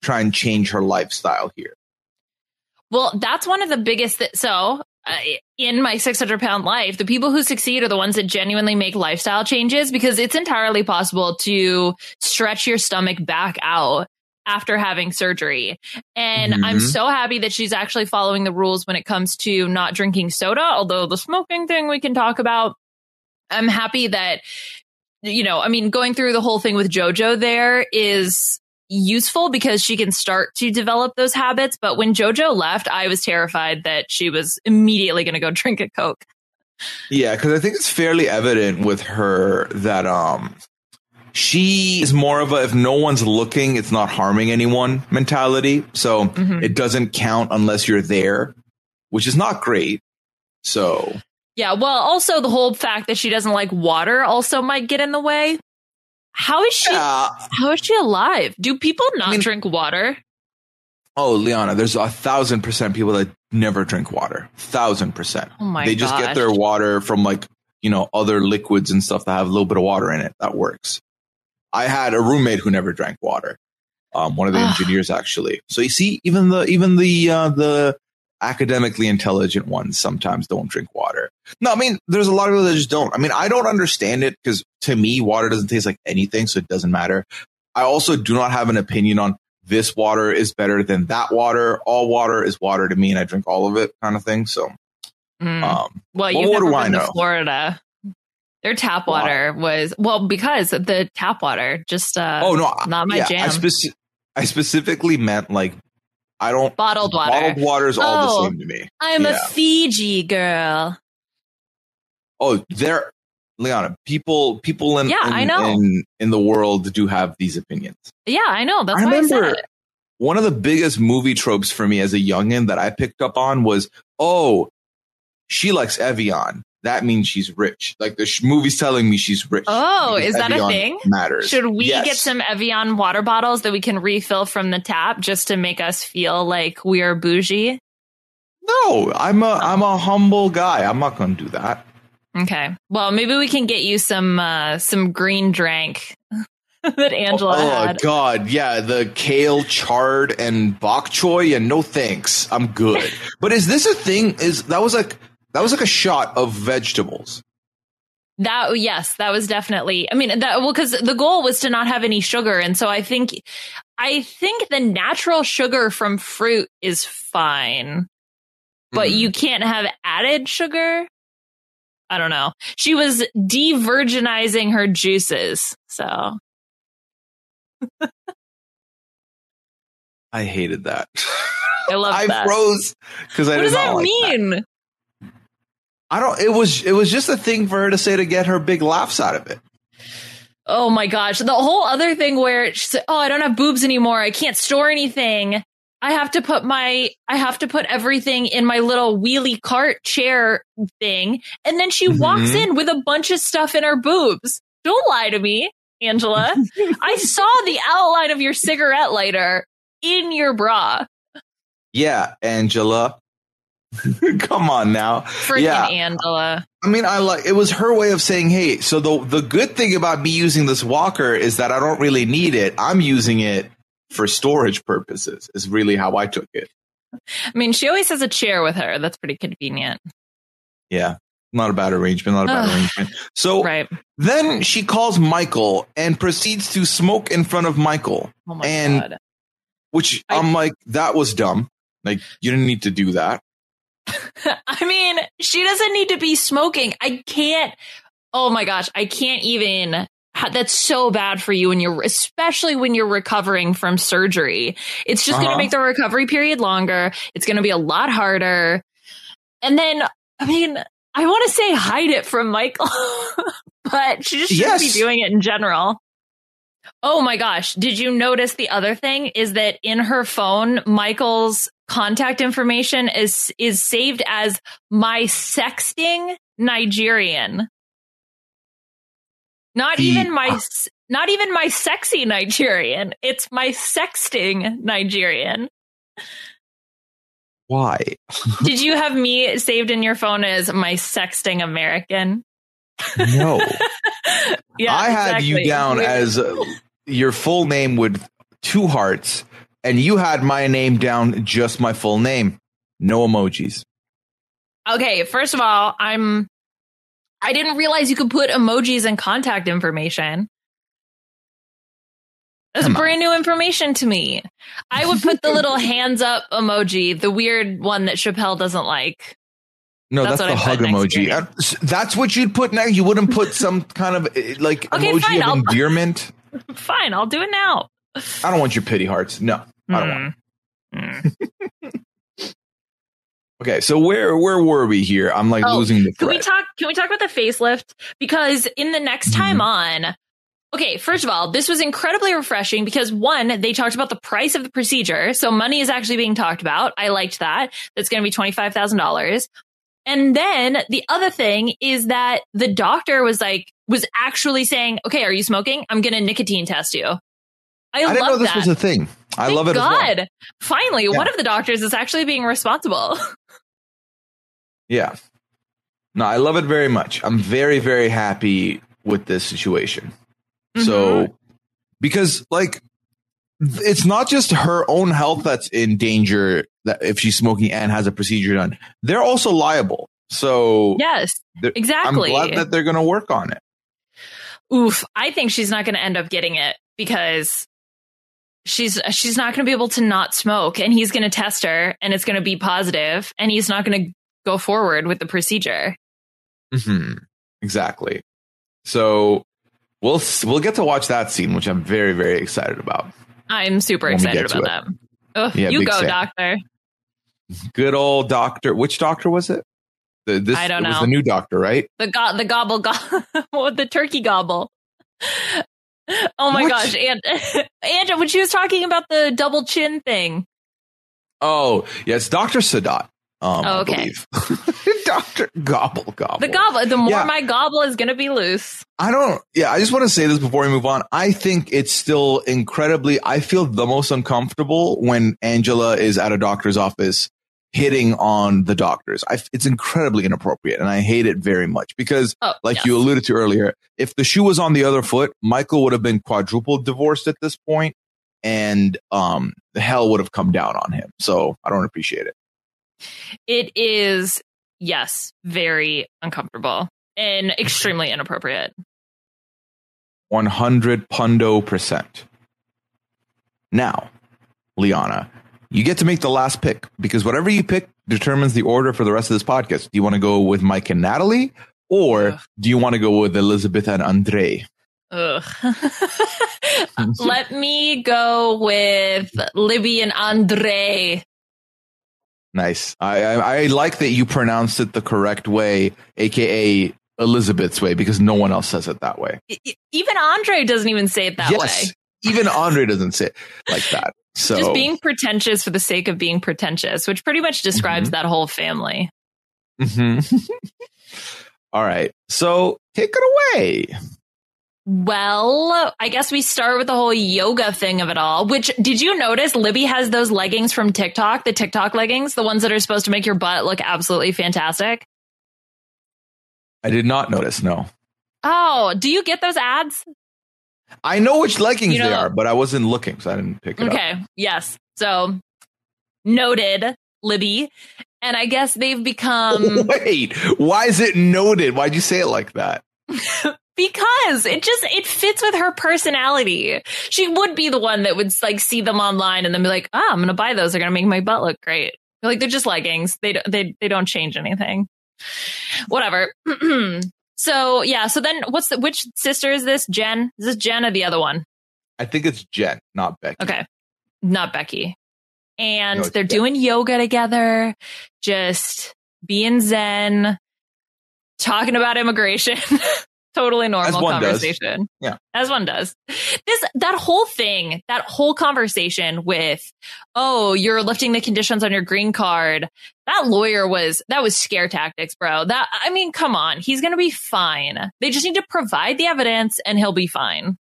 try and change her lifestyle here? Well, that's one of the biggest. Th- so, uh, in my 600 pound life, the people who succeed are the ones that genuinely make lifestyle changes because it's entirely possible to stretch your stomach back out after having surgery. And I'm Mhm. so happy that she's actually following the rules when it comes to not drinking soda, although the smoking thing we can talk about. I'm happy that, you know, I mean, going through the whole thing with JoJo there is useful because she can start to develop those habits. But when JoJo left, I was terrified that she was immediately going to go drink a Coke. Yeah, because I think it's fairly evident with her that um she is more of a if no one's looking, it's not harming anyone mentality. So Mhm. it doesn't count unless you're there, which is not great. So Yeah. Well, also the whole fact that she doesn't like water also might get in the way. How is she? yeah. How is she alive? Do people not mean- drink water? Oh, Liana, there's a thousand percent people that never drink water. Thousand percent. Oh my they just gosh. get their water from like you know other liquids and stuff that have a little bit of water in it. That works. I had a roommate who never drank water. Um, one of the engineers actually. So you see, even the even the uh, the academically intelligent ones sometimes don't drink water. No, I mean there's a lot of people that just don't. I mean I don't understand it because to me water doesn't taste like anything, so it doesn't matter. I also do not have an opinion on this water is better than that water. All water is water to me, and I drink all of it, kind of thing. So, Mm. um, well, you've never been to know? Florida. Their tap water was well because the tap water just uh oh no, not my yeah, jam. I, speci- I specifically meant like I don't. Bottled water. Bottled water is all Oh. the same to me. I'm a Fiji girl. Oh, there, Liana. People, people in Yeah, in, I know. in in the world do have these opinions. Yeah, I know. That's I why I remember said it. one of the biggest movie tropes for me as a youngin that I picked up on was, oh, she likes Evian. That means she's rich. Like the sh- movie's telling me she's rich. Oh, is that a thing? Matters. Should we Yes. get some Evian water bottles that we can refill from the tap just to make us feel like we are bougie? No, I'm a I'm a humble guy. I'm not going to do that. Okay. Well, maybe we can get you some uh some green drink that Angela oh had. God, yeah, the kale, chard, and bok choy. and no thanks. I'm good. but is this a thing? Is that was like that was like a shot of vegetables? That yes, that was definitely. I mean, that well, because the goal was to not have any sugar, and so I think, I think the natural sugar from fruit is fine, but Mhm. you can't have added sugar. I don't know. She was de-virginizing her juices, so I hated that. I love I that. froze because I what does that like mean? I don't. It was it was just a thing for her to say to get her big laughs out of it. Oh my gosh. The whole other thing where she said, Oh, I don't have boobs anymore. I can't store anything. I have to put my, I have to put everything in my little wheelie cart chair thing. And then she walks Mhm. in with a bunch of stuff in her boobs. Don't lie to me, Angela. I saw the outline of your cigarette lighter in your bra. Yeah, Angela. Come on now. Freaking Yeah. Angela. I mean, I like it was her way of saying, "Hey, so the the good thing about me using this walker is that I don't really need it. I'm using it for storage purposes." Is really how I took it. I mean, she always has a chair with her. That's pretty convenient. Yeah, not a bad arrangement. Not a bad arrangement. So Right. then she calls Michael and proceeds to smoke in front of Michael, Oh my And- God. which I- I'm like, that was dumb. Like you didn't need to do that. I mean, she doesn't need to be smoking. I can't. Oh my gosh, I can't even. That's so bad for you when you're, especially when you're recovering from surgery. It's just going Uh-huh. to make the recovery period longer. It's going to be a lot harder. And then, I mean, I want to say hide it from Michael, but she just shouldn't Yes. be doing it in general. Oh my gosh. Did you notice the other thing is that in her phone, Michael's contact information is is saved as my sexting Nigerian. Not The- even my s- not even my sexy Nigerian. It's my sexting Nigerian. Why? Did you have me saved in your phone as my sexting American? No, Yeah, I had exactly. you down Weird. as uh, your full name with two hearts, and you had my name down just my full name, no emojis. Okay, first of all, I'm I didn't realize you could put emojis and contact information. That's Come on. brand new information to me. I would put the little hands up emoji, the weird one that Chappelle doesn't like. No, That's that's, the hug put next to emoji. Uh, That's what you'd put now. You wouldn't put some kind of uh, like Okay, emoji fine, of I'll- endearment. Fine, I'll do it now. I don't want your pity hearts. No, I don't want. Mm. Mm. Okay, so where where were we here? I'm like Oh, losing the Can we talk? Can we talk about the facelift? Because in the next Mm-hmm. time on, okay, first of all, this was incredibly refreshing because one, they talked about the price of the procedure, so money is actually being talked about. I liked that. That's going to be twenty five thousand dollars. And then the other thing is that the doctor was like, was actually saying, "Okay, are you smoking? I'm going to nicotine test you." I, I didn't know this that. was a thing. I Thank love it. As well. God, finally, Yeah. one of the doctors is actually being responsible. Yeah. No, I love it very much. I'm very, very happy with this situation. Mm-hmm. So, because like, it's not just her own health that's in danger that if she's smoking and has a procedure done, they're also liable. So, yes, they're- I'm exactly. glad that they're going to work on it. Oof, I think she's not going to end up getting it because she's she's not going to be able to not smoke and he's going to test her and it's going to be positive and he's not going to go forward with the procedure. hmm Exactly. So, we'll we'll get to watch that scene, which I'm very, very excited about. I'm super excited about that. Ugh, Yeah, you go, doctor. Good old doctor. Which doctor was it? The, this I don't know. the new doctor, right? The go- the gobble gobble, the turkey gobble. Oh my What? gosh, and Angela, when she was talking about the double chin thing, Oh, yes, Doctor Sadat. Um, Oh, okay. Doctor Gobble Gobble. the gobble, the more Yeah. my gobble is going to be loose. I don't. Yeah, I just want to say this before we move on. I think it's still incredibly. I feel the most uncomfortable when Angela is at a doctor's office hitting on the doctors. I, it's incredibly inappropriate, and I hate it very much because, Oh, like yes. you alluded to earlier, if the shoe was on the other foot, Michael would have been quadruple divorced at this point, and um, the hell would have come down on him. So I don't appreciate it. It is, yes, very uncomfortable and extremely inappropriate. One hundred pundo percent. Now, Liana, you get to make the last pick because whatever you pick determines the order for the rest of this podcast. Do you want to go with Mike and Natalie, or Ugh. do you want to go with Elizabeth and Andre? Ugh. Let me go with Libby and Andre. Nice. I, I I like that you pronounced it the correct way, aka Elizabeth's way, because no one else says it that way. Even Andre doesn't even say it that way. Even Andre doesn't say it like that. So Just being pretentious for the sake of being pretentious, which pretty much describes Mm-hmm. that whole family. Mhm. All right. So take it away. Well, I guess we start with the whole yoga thing of it all, which did you notice Libby has those leggings from TikTok, the TikTok leggings, the ones that are supposed to make your butt look absolutely fantastic? I did not notice. No. Oh, do you get those ads? I know which leggings You know- they are, but I wasn't looking, so I didn't pick it up. Okay. Yes. So noted, Libby. And I guess they've become Wait, why is it noted? Why'd you say it like that? because it just it fits with her personality. She would be the one that would like see them online and then be like, "Ah, I'm going to buy those. They're going to make my butt look great." Like they're just leggings. They don't- they they don't change anything. Whatever. so, yeah, so then what's the which sister is this? Jen? Is this Jen or the other one? I think it's Jen, not Becky. Okay. Not Becky. And No, they're Jen. doing yoga together, just being zen, talking about immigration. totally normal one does. conversation. Yeah. As one does. This that whole thing, that whole conversation with, oh, you're lifting the conditions on your green card. That lawyer was that was scare tactics, bro. That I mean, come on. He's gonna be fine. They just need to provide the evidence and he'll be fine.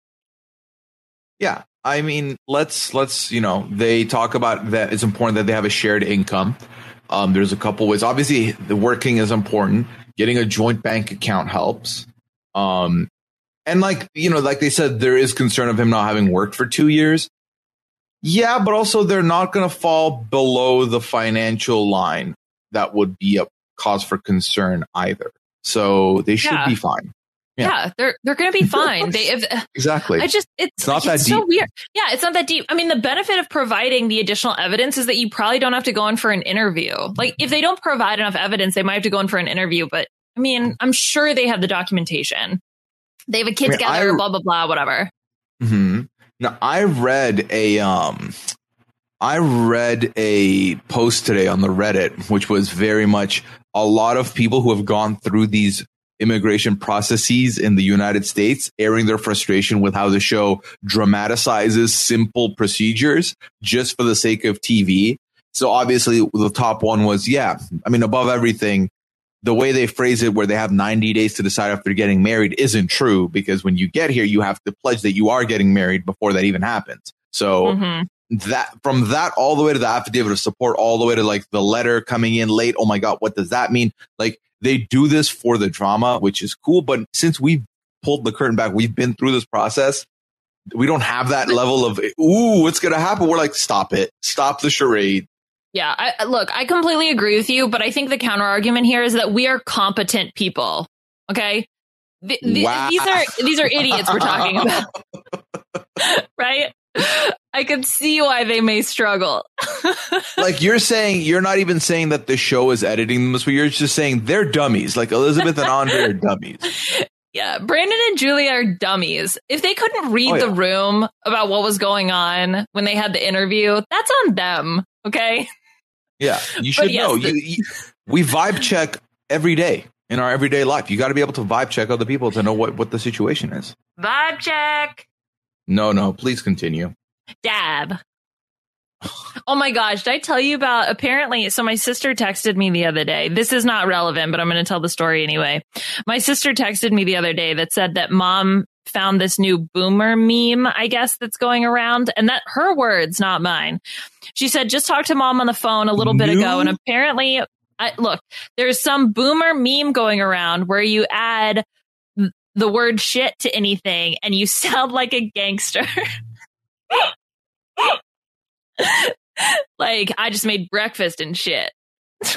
Yeah. I mean, let's let's you know they talk about that it's important that they have a shared income. Um, there's a couple ways. Obviously, the working is important. Getting a joint bank account helps. Um, and like you know, like they said, there is concern of him not having worked for two years. Yeah, but also they're not going to fall below the financial line that would be a cause for concern either. So they should Yeah. be fine. Yeah, Yeah. they're they're gonna be fine. they if, Exactly. I just it's, It's not that so deep. weird. Yeah, it's not that deep. I mean, the benefit of providing the additional evidence is that you probably don't have to go in for an interview. Like if they don't provide enough evidence, they might have to go in for an interview. But I mean, I'm sure they have the documentation. They have a kid I mean, together, I- blah blah blah, whatever. hmm Now I read a um, I read a post today on the Reddit, which was very much a lot of people who have gone through these immigration processes in the United States, airing their frustration with how the show dramatizes simple procedures just for the sake of TV. So obviously, the top one was yeah. I mean, above everything, the way they phrase it, where they have 90 days to decide if they're getting married, isn't true because when you get here, you have to pledge that you are getting married before that even happens. So Mhm. that from that all the way to the affidavit of support, all the way to like the letter coming in late. Oh my God, what does that mean? Like they do this for the drama, which is cool. But since we've pulled the curtain back, we've been through this process. We don't have that level of, ooh, what's going to happen? We're like, stop it. Stop the charade. Yeah, I, look, I completely agree with you, but I think the counter argument here is that we are competent people. Okay, Th- th- Wow. these are these are idiots we're talking about, right? I could see why they may struggle. like you're saying, you're not even saying that the show is editing them this way. You're just saying they're dummies. Like Elizabeth and Andre are dummies. Yeah, Brandon and Julia are dummies. If they couldn't read Oh, yeah. the room about what was going on when they had the interview, that's on them. Okay. Yeah, you should yes, know. the- You, you, we vibe check every day in our everyday life. You got to be able to vibe check other people to know what, what the situation is. Vibe check. No, no, please continue. Dab. Oh my gosh, did I tell you about apparently so my sister texted me the other day. This is not relevant, but I'm going to tell the story anyway. My sister texted me the other day that said that mom found this new boomer meme, I guess that's going around and that her words, not mine. She said just talked to mom on the phone a little bit New? ago and apparently I, look, there's some boomer meme going around where you add the word shit to anything and you sound like a gangster. like I just made breakfast and shit.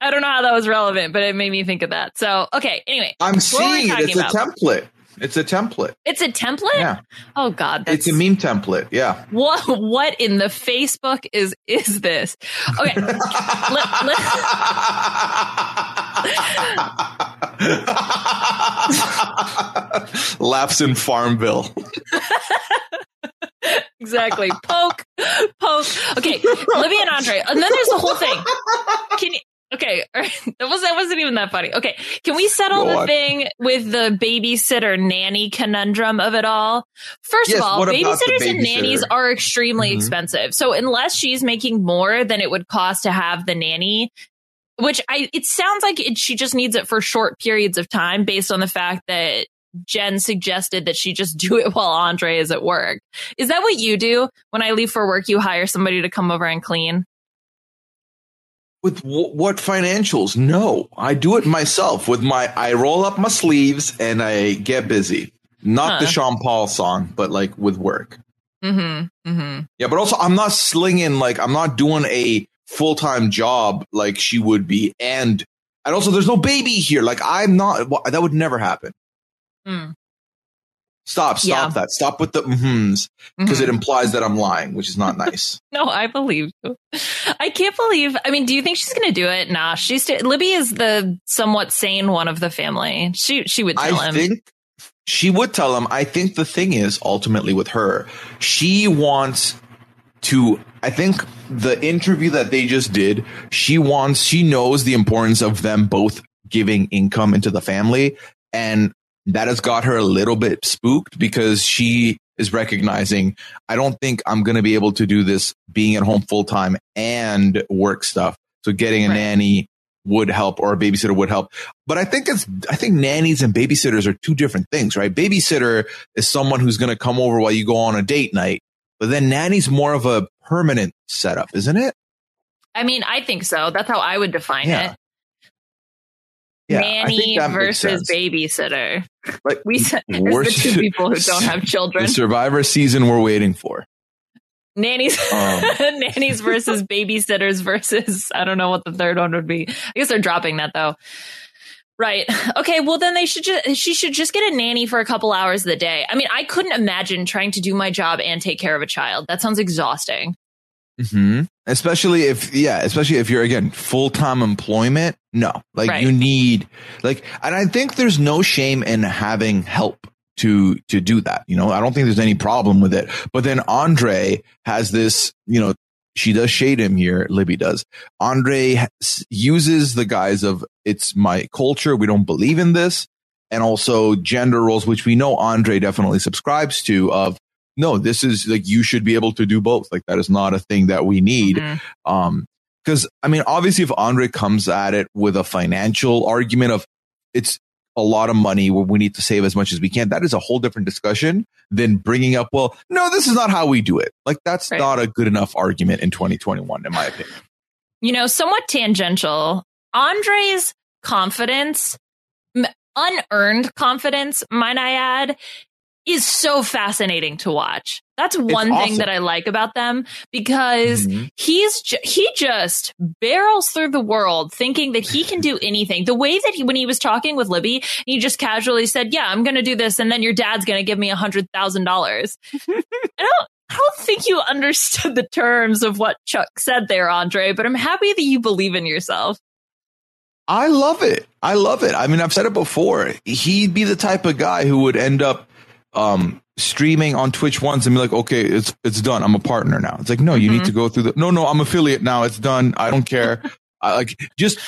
I don't know how that was relevant, but it made me think of that. So, okay. Anyway, I'm What were we seeing it. It's a template. It's a template. it's a template. Yeah, Oh God, that's it's a meme template. Yeah. what? What in the Facebook is is this? Okay, Laughs in Farmville. exactly. Poke, poke. Okay, Libby and Andre, and then there's the whole thing. Can you? Okay, that was that wasn't even that funny. Okay, can we settle Go the on. thing with the babysitter nanny conundrum of it all? First Yes, of all, what about the babysitters and nannies are extremely Mhm. expensive. So unless she's making more than it would cost to have the nanny, which I it sounds like it, she just needs it for short periods of time based on the fact that Jen suggested that she just do it while Andre is at work. Is that what you do when I leave for work? You hire somebody to come over and clean. With w- what financials? No, I do it myself. With my, I roll up my sleeves and I get busy. Not the Huh. Sean Paul song, but like with work. Mm-hmm. Mm-hmm. Yeah, but also I'm not slinging like I'm not doing a full time job like she would be, and and also there's no baby here. Like I'm not. That would never happen. Mm. Stop, stop Yeah. that. Stop with the mhms because Mhm. it implies that I'm lying, which is not nice. No, I believe you. I can't believe. I mean, do you think she's going to do it? Nah, she's st- Libby is the somewhat sane one of the family. She she would tell I him. think she would tell him. I think the thing is ultimately with her, she wants to. I think the interview that they just did, she wants. She knows the importance of them both giving income into the family, and that has got her a little bit spooked because she is recognizing. I don't think I'm going to be able to do this being at home full time and work stuff. So getting a Right. nanny would help or a babysitter would help. But I think it's, I think nannies and babysitters are two different things, right? Babysitter is someone who's going to come over while you go on a date night, but then nanny's more of a permanent setup, isn't it? I mean, I think so. That's how I would define Yeah. it. Yeah, Nanny think that makes versus babysitter. Like, We said the two people who don't have the children. survivor season we're waiting for. Nannies, Um. nannies versus babysitters versus I don't know what the third one would be. I guess they're dropping that though. Right. Okay. Well, then they should just she should just get a nanny for a couple hours of the day. I mean, I couldn't imagine trying to do my job and take care of a child. That sounds exhausting. Hmm Especially if, yeah, especially if you're again full time employment. No, like Right. you need, like, and I think there's no shame in having help to to do that. You know, I don't think there's any problem with it. But then Andre has this, you know, she does shade him here. Libby does. Andre has- uses the guise of it's my culture. We don't believe in this, and also gender roles, which we know Andre definitely subscribes to. Of no, this is like you should be able to do both. Like that is not a thing that we need. Mhm. Um, because I mean, obviously, if Andre comes at it with a financial argument of it's a lot of money, we we need to save as much as we can, that is a whole different discussion than bringing up, well, no, this is not how we do it. Like that's Right. not a good enough argument in 2021, in my opinion. You know, somewhat tangential. Andre's confidence, unearned confidence, might I add, is so fascinating to watch. That's one thing that I like about them because Mhm. he's ju- he just barrels through the world thinking that he can do anything. The way that he when he was talking with Libby, he just casually said, "Yeah, I'm going to do this, and then your dad's going to give me a hundred thousand dollars." I don't. I don't think you understood the terms of what Chuck said there, Andre, but I'm happy that you believe in yourself. I love it. I love it. I mean, I've said it before. He'd be the type of guy who would end up um, streaming on Twitch once and be like, okay, it's it's done. I'm a partner now. It's like, no, you mm-hmm. need to go through the. No, no, I'm affiliate now. It's done. I don't care. I, like just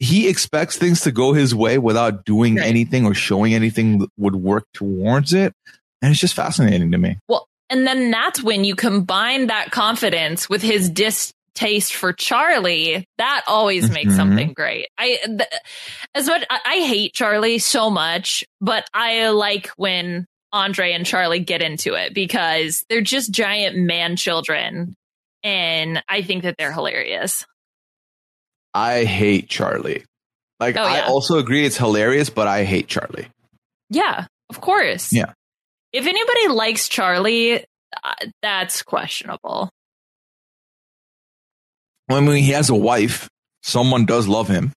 he expects things to go his way without doing right. anything or showing anything that would work towards it, and it's just fascinating to me. Well, and then that's when you combine that confidence with his distaste for Charlie, that always makes mm-hmm. something great. I th- as much I, I hate Charlie so much, but I like when Andre and Charlie get into it because they're just giant man children, and I think that they're hilarious. I hate Charlie. Like oh, yeah. I also agree it's hilarious, but I hate Charlie. Yeah, of course. Yeah. If anybody likes Charlie, uh, that's questionable. I mean, he has a wife. Someone does love him.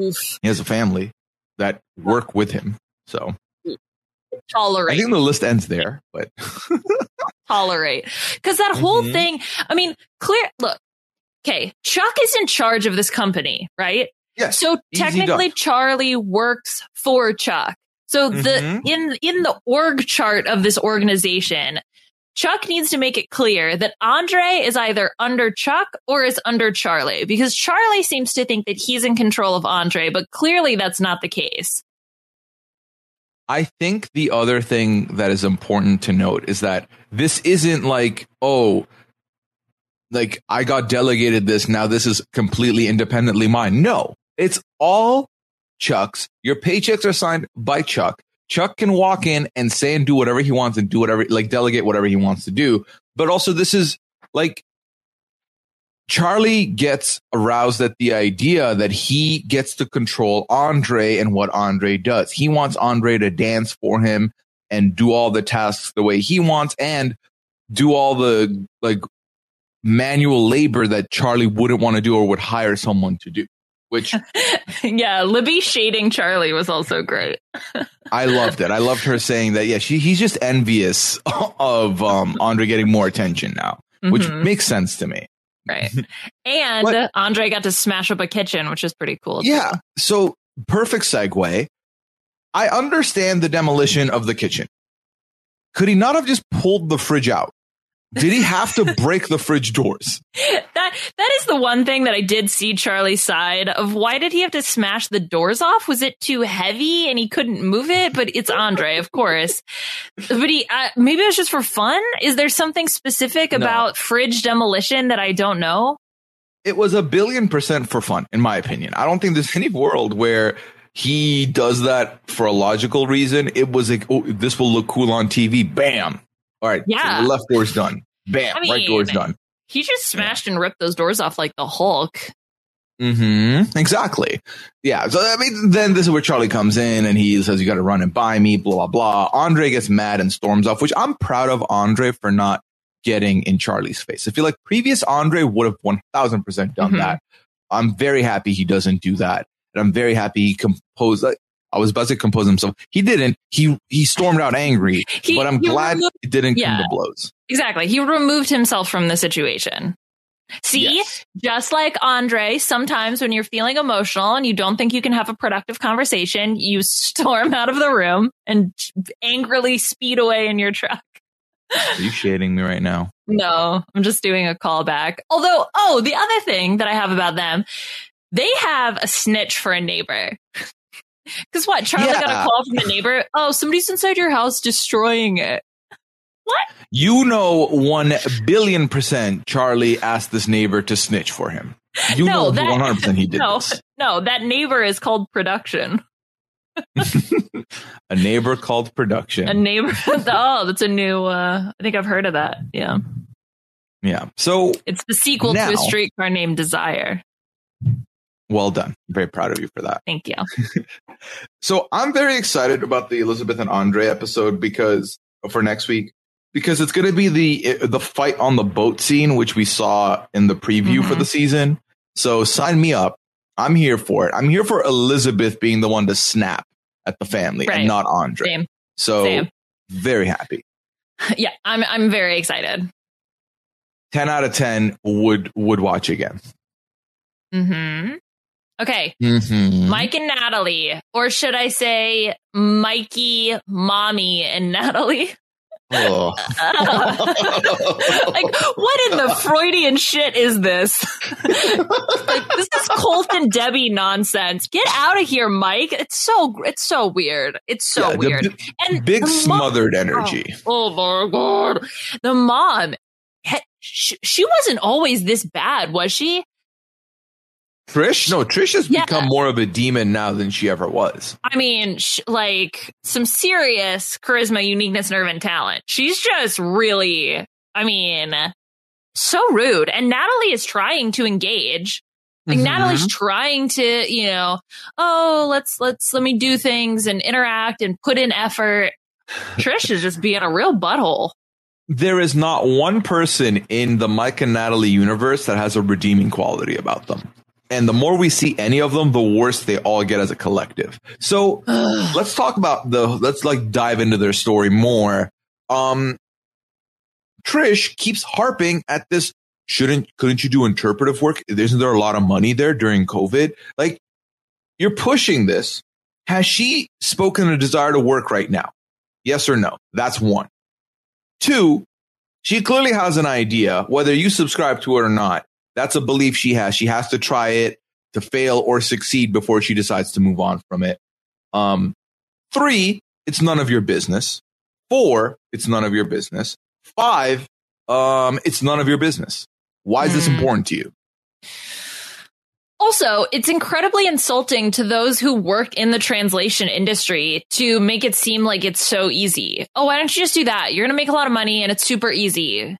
Oof. He has a family that work with him. So tolerate. I think the list ends there, but tolerate because that whole mm-hmm. thing. I mean, clear. Look, okay, Chuck is in charge of this company, right? Yes. So technically, Charlie works for Chuck. So the mm-hmm. in in the org chart of this organization, Chuck needs to make it clear that Andre is either under Chuck or is under Charlie because Charlie seems to think that he's in control of Andre, but clearly that's not the case. I think the other thing that is important to note is that this isn't like, oh, like I got delegated this, now this is completely independently mine. No, it's all Chuck's. Your paychecks are signed by Chuck. Chuck can walk in and say and do whatever he wants and do whatever, like delegate whatever he wants to do. But also, this is like Charlie gets aroused at the idea that he gets to control Andre and what Andre does. He wants Andre to dance for him and do all the tasks the way he wants and do all the like manual labor that Charlie wouldn't want to do or would hire someone to do. Which, yeah, Libby shading Charlie was also great. I loved it. I loved her saying that. Yeah, she he's just envious of um, Andre getting more attention now, which mm-hmm. makes sense to me. Right. And but, Andre got to smash up a kitchen, which is pretty cool. Yeah. Too. So perfect segue. I understand the demolition of the kitchen. Could he not have just pulled the fridge out? Did he have to break the fridge doors? That that is the one thing that I did see Charlie's side of why did he have to smash the doors off? Was it too heavy and he couldn't move it? But it's Andre, of course. But he uh, maybe it was just for fun. Is there something specific no. about fridge demolition that I don't know? It was a billion percent for fun, in my opinion. I don't think there's any world where he does that for a logical reason. It was like, oh, this will look cool on TV. Bam. All right. Yeah. So the left door's done. Bam. I mean, right door's done. He just smashed yeah. and ripped those doors off like the Hulk. Hmm. Exactly. Yeah. So I mean, then this is where Charlie comes in and he says, "You got to run and buy me." Blah blah blah. Andre gets mad and storms off, which I'm proud of Andre for not getting in Charlie's face. I feel like previous Andre would have one thousand percent done mm-hmm. that. I'm very happy he doesn't do that, and I'm very happy he composed. Like, I was about to compose himself. He didn't. He he stormed out angry, he, but I'm glad removed, it didn't yeah, come to blows. Exactly. He removed himself from the situation. See, yes. just like Andre, sometimes when you're feeling emotional and you don't think you can have a productive conversation, you storm out of the room and angrily speed away in your truck. Are you shading me right now? No, I'm just doing a callback. Although, oh, the other thing that I have about them, they have a snitch for a neighbor. Because what? Charlie yeah. got a call from the neighbor. Oh, somebody's inside your house destroying it. What? You know, one billion percent Charlie asked this neighbor to snitch for him. You no, know, one hundred percent he did. No, this. no, that neighbor is called production. a neighbor called production. A neighbor. oh, that's a new. uh I think I've heard of that. Yeah. Yeah. So it's the sequel now, to a streetcar named Desire. Well done. I'm very proud of you for that. Thank you. so I'm very excited about the Elizabeth and Andre episode because for next week because it's going to be the the fight on the boat scene which we saw in the preview mm-hmm. for the season. So sign me up. I'm here for it. I'm here for Elizabeth being the one to snap at the family right. and not Andre. Same. So Same. very happy. Yeah, I'm I'm very excited. 10 out of 10 would would watch again. Mhm. Okay. Mhm. Mike and Natalie, or should I say Mikey, Mommy, and Natalie? Oh. like, what in the Freudian shit is this? like, this is Colt and Debbie nonsense. Get out of here, Mike. It's so it's so weird. It's so Yeah, weird. bi- and Big the mom- smothered energy. Oh, my god, the mom. She, she wasn't always this bad, was she? Trish? No, Trish has Yeah. become more of a demon now than she ever was. I mean, sh- like some serious charisma, uniqueness, nerve, and talent. She's just really, I mean, so rude. And Natalie is trying to engage. Like Mhm. Natalie's trying to, you know, oh, let's let's let me do things and interact and put in effort. Trish is just being a real butthole. There is not one person in the Mike and Natalie universe that has a redeeming quality about them. And the more we see any of them, the worse they all get as a collective. So let's talk about the let's like dive into their story more. Um Trish keeps harping at this shouldn't couldn't you do interpretive work? Isn't there a lot of money there during COVID? Like you're pushing this. Has she spoken a desire to work right now? Yes or no? That's one. Two, she clearly has an idea, whether you subscribe to it or not. That's a belief she has. She has to try it to fail or succeed before she decides to move on from it. Um, three, it's none of your business. Four, it's none of your business. Five, um, it's none of your business. Why is this Hmm. important to you? Also, it's incredibly insulting to those who work in the translation industry to make it seem like it's so easy. Oh, why don't you just do that? You're going to make a lot of money and it's super easy.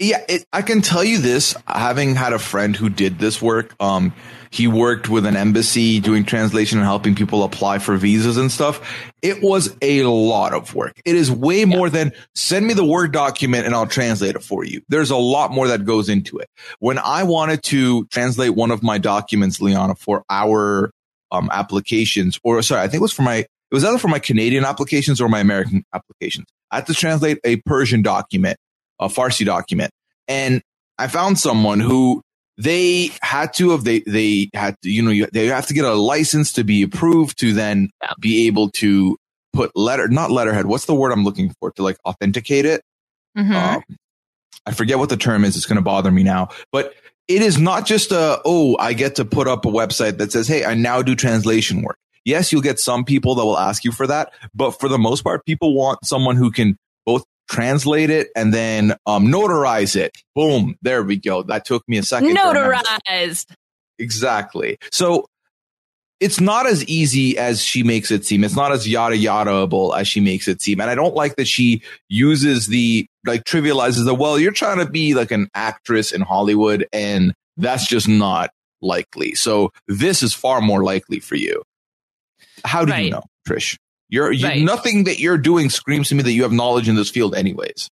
Yeah, it, I can tell you this, having had a friend who did this work. Um, he worked with an embassy doing translation and helping people apply for visas and stuff. It was a lot of work. It is way more than send me the Word document and I'll translate it for you. There's a lot more that goes into it. When I wanted to translate one of my documents, Liana, for our um, applications, or sorry, I think it was for my, it was either for my Canadian applications or my American applications. I had to translate a Persian document a Farsi document. And I found someone who they had to have, they, they had to, you know, you, they have to get a license to be approved to then be able to put letter, not letterhead. What's the word I'm looking for to like authenticate it? Mhm. Um, I forget what the term is. It's going to bother me now, but it is not just a, oh, I get to put up a website that says, Hey, I now do translation work. Yes, you'll get some people that will ask you for that, but for the most part, people want someone who can translate it and then um, notarize it. Boom. There we go. That took me a second. Notarized. Exactly. So it's not as easy as she makes it seem. It's not as yada yadaable as she makes it seem. And I don't like that she uses the like trivializes the well, you're trying to be like an actress in Hollywood and that's just not likely. So this is far more likely for you. How do you know, Trish? You're you, Right. nothing that you're doing screams to me that you have knowledge in this field anyways.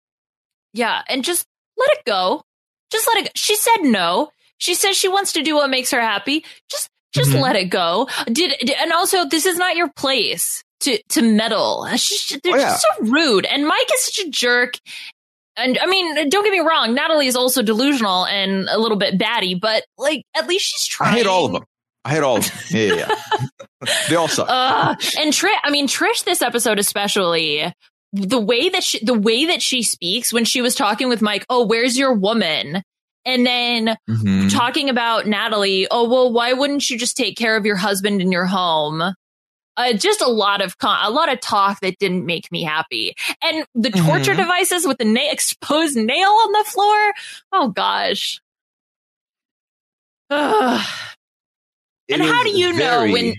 Yeah. And just let it go. Just let it go. She said no. She says she wants to do what makes her happy. Just, just Mhm. let it go. Did, did- and also this is not your place to, to meddle. She's, they're Oh, yeah. just so rude. And Mike is such a jerk. And I mean, don't get me wrong. Natalie is also delusional and a little bit batty, but like, at least she's trying. I hate all of them. I had all of them. Yeah, yeah, yeah. they all suck. Uh, and Trish, I mean, Trish, this episode especially, the way that she, the way that she speaks when she was talking with Mike, oh, where's your woman? And then Mhm. talking about Natalie, oh, well, why wouldn't you just take care of your husband in your home? Uh, just a lot of con- a lot of talk that didn't make me happy, and the torture Mhm. devices with the na- exposed nail on the floor. Oh gosh. Ugh. And how do you know when?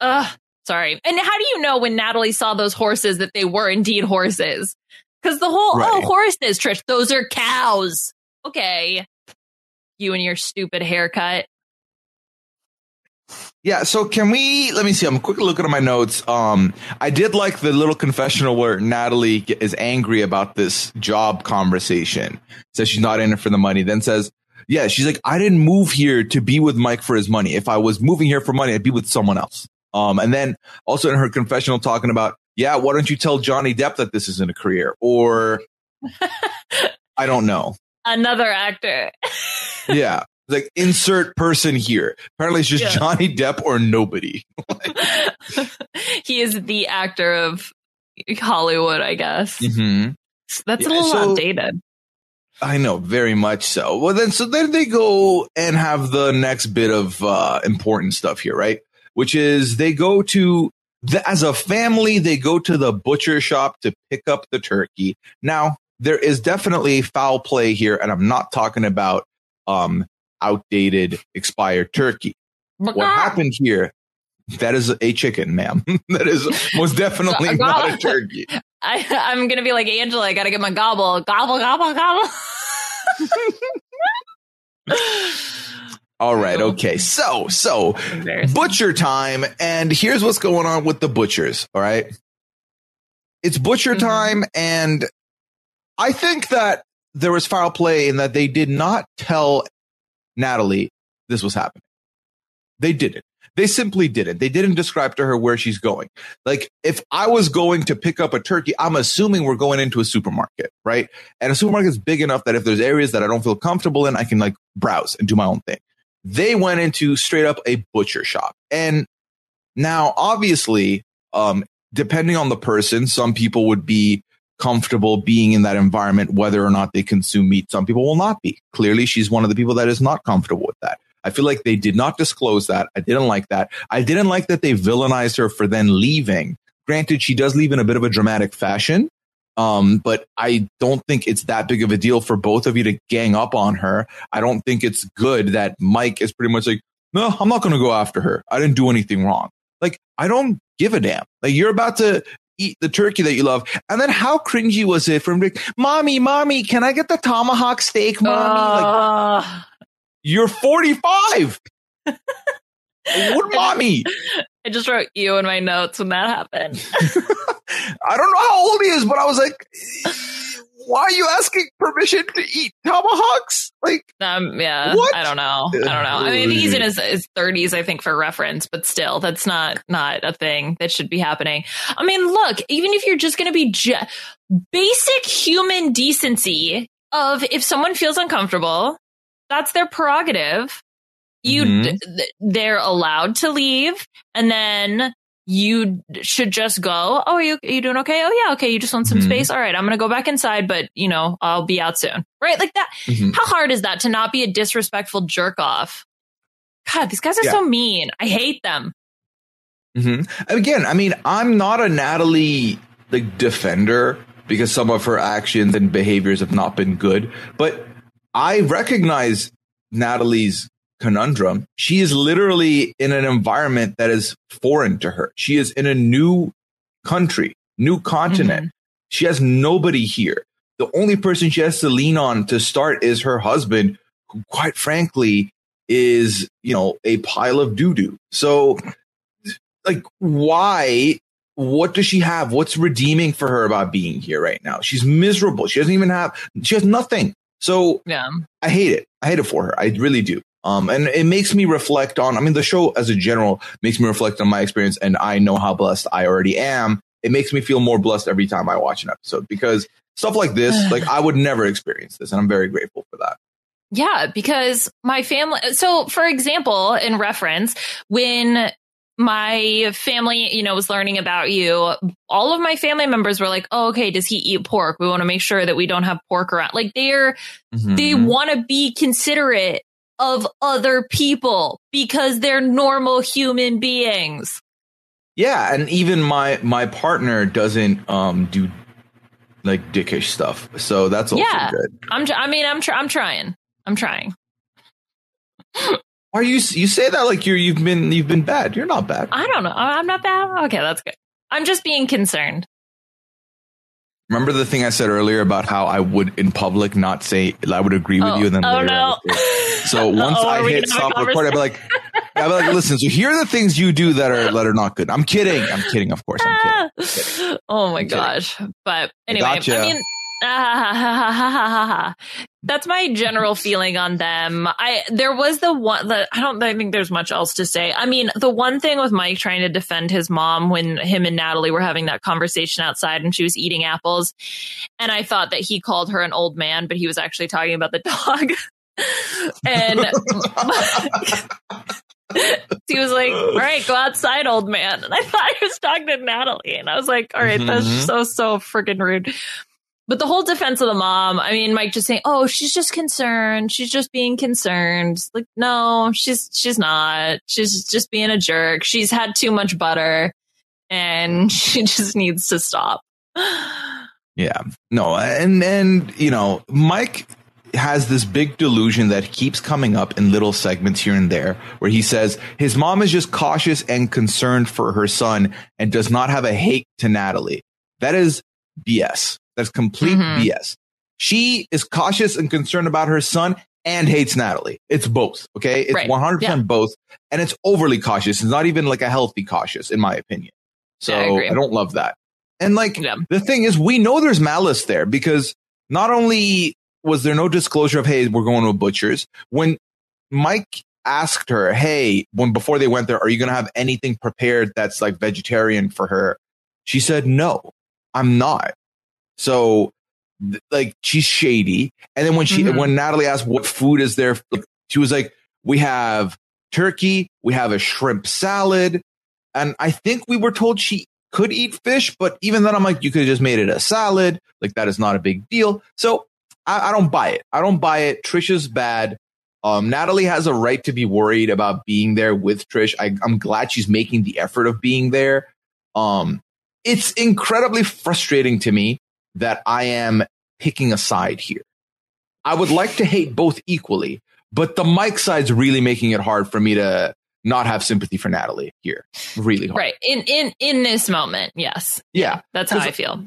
Uh, sorry. And how do you know when Natalie saw those horses that they were indeed horses? Because the whole oh Right. horses, Trish, those are cows. Okay, you and your stupid haircut. Yeah, so can we let me see. I'm quickly looking at my notes. Um I did like the little confessional where Natalie is angry about this job conversation. Says she's not in it for the money, then says, "Yeah, she's like I didn't move here to be with Mike for his money. If I was moving here for money, I'd be with someone else." Um and then also in her confessional talking about, "Yeah, why don't you tell Johnny Depp that this isn't a career?" Or I don't know. Another actor. Yeah. like insert person here. Apparently, it's just Yeah. Johnny Depp or nobody. he is the actor of Hollywood, I guess. Mm-hmm. That's a little so- outdated. I know, very much so. Well, then, so then they go and have the next bit of uh, important stuff here, right? Which is they go to, the, as a family, they go to the butcher shop to pick up the turkey. Now, there is definitely foul play here, and I'm not talking about um, outdated, expired turkey. What happened here? That is a chicken, ma'am. that is most definitely not a turkey. I, I'm gonna be like Angela. I gotta get my gobble, gobble, gobble, gobble. All right, Oh. okay. So, so butcher time and here's what's going on with the butchers all right it's butcher Mhm. time and i think that there was foul play in that they did not tell natalie this was happening they didn't they simply didn't they didn't describe to her where she's going like if i was going to pick up a turkey i'm assuming we're going into a supermarket right and a supermarket is big enough that if there's areas that i don't feel comfortable in i can like browse and do my own thing they went into straight up a butcher shop. And now, obviously, um, depending on the person, some people would be comfortable being in that environment, whether or not they consume meat. Some people will not be. Clearly, she's one of the people that is not comfortable with that. I feel like they did not disclose that. I didn't like that. I didn't like that they villainized her for then leaving. Granted, she does leave in a bit of a dramatic fashion. Um, but I don't think it's that big of a deal for both of you to gang up on her. I don't think it's good that Mike is pretty much like, no, I'm not going to go after her. I didn't do anything wrong. Like, I don't give a damn. Like, you're about to eat the turkey that you love. And then how cringy was it from Rick? Mommy, mommy, can I get the tomahawk steak, mommy? like, Ugh. You're 45. what mommy? I just wrote you in my notes when that happened. I don't know how old he is, but I was like, why are you asking permission to eat tomahawks? Like, Um, yeah, What? I don't know. I don't know. I mean, he's in his, his 30s, I think, for reference, but still, that's not not a thing that should be happening. I mean, look, even if you're just going to be ju- basic human decency of if someone feels uncomfortable, that's their prerogative. You, Mhm. th- they're allowed to leave, and then you should just go. Oh, are you are you doing okay? Oh yeah, okay. You just want some Mhm. space. All right, I'm gonna go back inside, but you know I'll be out soon. Right, like that. Mhm. How hard is that to not be a disrespectful jerk off? God, these guys are Yeah. so mean. I hate them. hmm Again, I mean, I'm not a Natalie like defender because some of her actions and behaviors have not been good, but I recognize Natalie's conundrum. She is literally in an environment that is foreign to her. She is in a new country, new continent. Mm-hmm. She has nobody here. The only person she has to lean on to start is her husband, who quite frankly is, you know, a pile of doo doo. So like why what does she have what's redeeming for her about being here right now she's miserable she doesn't even have she has nothing so Yeah. i hate it i hate it for her i really do um and it makes me reflect on i mean the show as a general makes me reflect on my experience and i know how blessed i already am it makes me feel more blessed every time i watch an episode because stuff like this like i would never experience this and i'm very grateful for that Yeah, because my family. So, for example, in reference, when my family, you know, was learning about you, all of my family members were like, "Oh, okay, does he eat pork? We want to make sure that we don't have pork around." Like they're they Mhm. want to be considerate of other people because they're normal human beings. Yeah, and even my my partner doesn't um do like dickish stuff, so that's also Yeah. good. I'm. I mean, I'm. Tr- I'm trying. I'm trying. Why you you say that like you're you've been you've been bad? You're not bad. I don't know. I'm not bad. Okay, that's good. I'm just being concerned. Remember the thing I said earlier about how I would in public not say I would agree with oh, you, and then oh later no. So once Uh-oh, I hit gonna have a stop recording, I'd be like, I'd be like, listen. So here are the things you do that are that are not good. I'm kidding. I'm kidding. Of course, I'm kidding. oh my I'm kidding. gosh. But anyway, Gotcha. I mean, ah, that's my general feeling on them. I there was the one that I don't I think there's much else to say. I mean, the one thing with Mike trying to defend his mom when him and Natalie were having that conversation outside and she was eating apples, and I thought that he called her an old man, but he was actually talking about the dog. and he was like, "All right, go outside, old man." And I thought he was talking to Natalie, and I was like, "All right, that's Mhm. so so freaking rude." But the whole defense of the mom, I mean, Mike just saying, "Oh, she's just concerned. She's just being concerned." Like, no, she's she's not. She's just being a jerk. She's had too much butter, and she just needs to stop. Yeah. No, and and you know, Mike has this big delusion that keeps coming up in little segments here and there where he says his mom is just cautious and concerned for her son and does not have a hate to Natalie. That is BS. That's complete Mhm. BS. She is cautious and concerned about her son and hates Natalie. It's both. Okay. It's Right. 100% both. And it's overly cautious. It's not even like a healthy cautious, in my opinion. So Yeah, I. I don't love that. And like, Yeah. the thing is, we know there's malice there because not only was there no disclosure of, hey, we're going to a butcher's, when Mike asked her, hey, when before they went there, are you going to have anything prepared that's like vegetarian for her? She said, no, I'm not. So, th- like, she's shady. And then when she, Mhm. when Natalie asked what food is there, like, she was like, we have turkey, we have a shrimp salad. And I think we were told she could eat fish, but even then, I'm like, you could have just made it a salad. Like, that is not a big deal. So I, I don't buy it. I don't buy it. Trisha's bad. Um, Natalie has a right to be worried about being there with Trish. I, I'm glad she's making the effort of being there. Um, it's incredibly frustrating to me that I am picking a side here. I would like to hate both equally, but the Mike side's really making it hard for me to not have sympathy for Natalie here. Really hard. Right. In in in this moment, yes. Yeah. That's how I feel.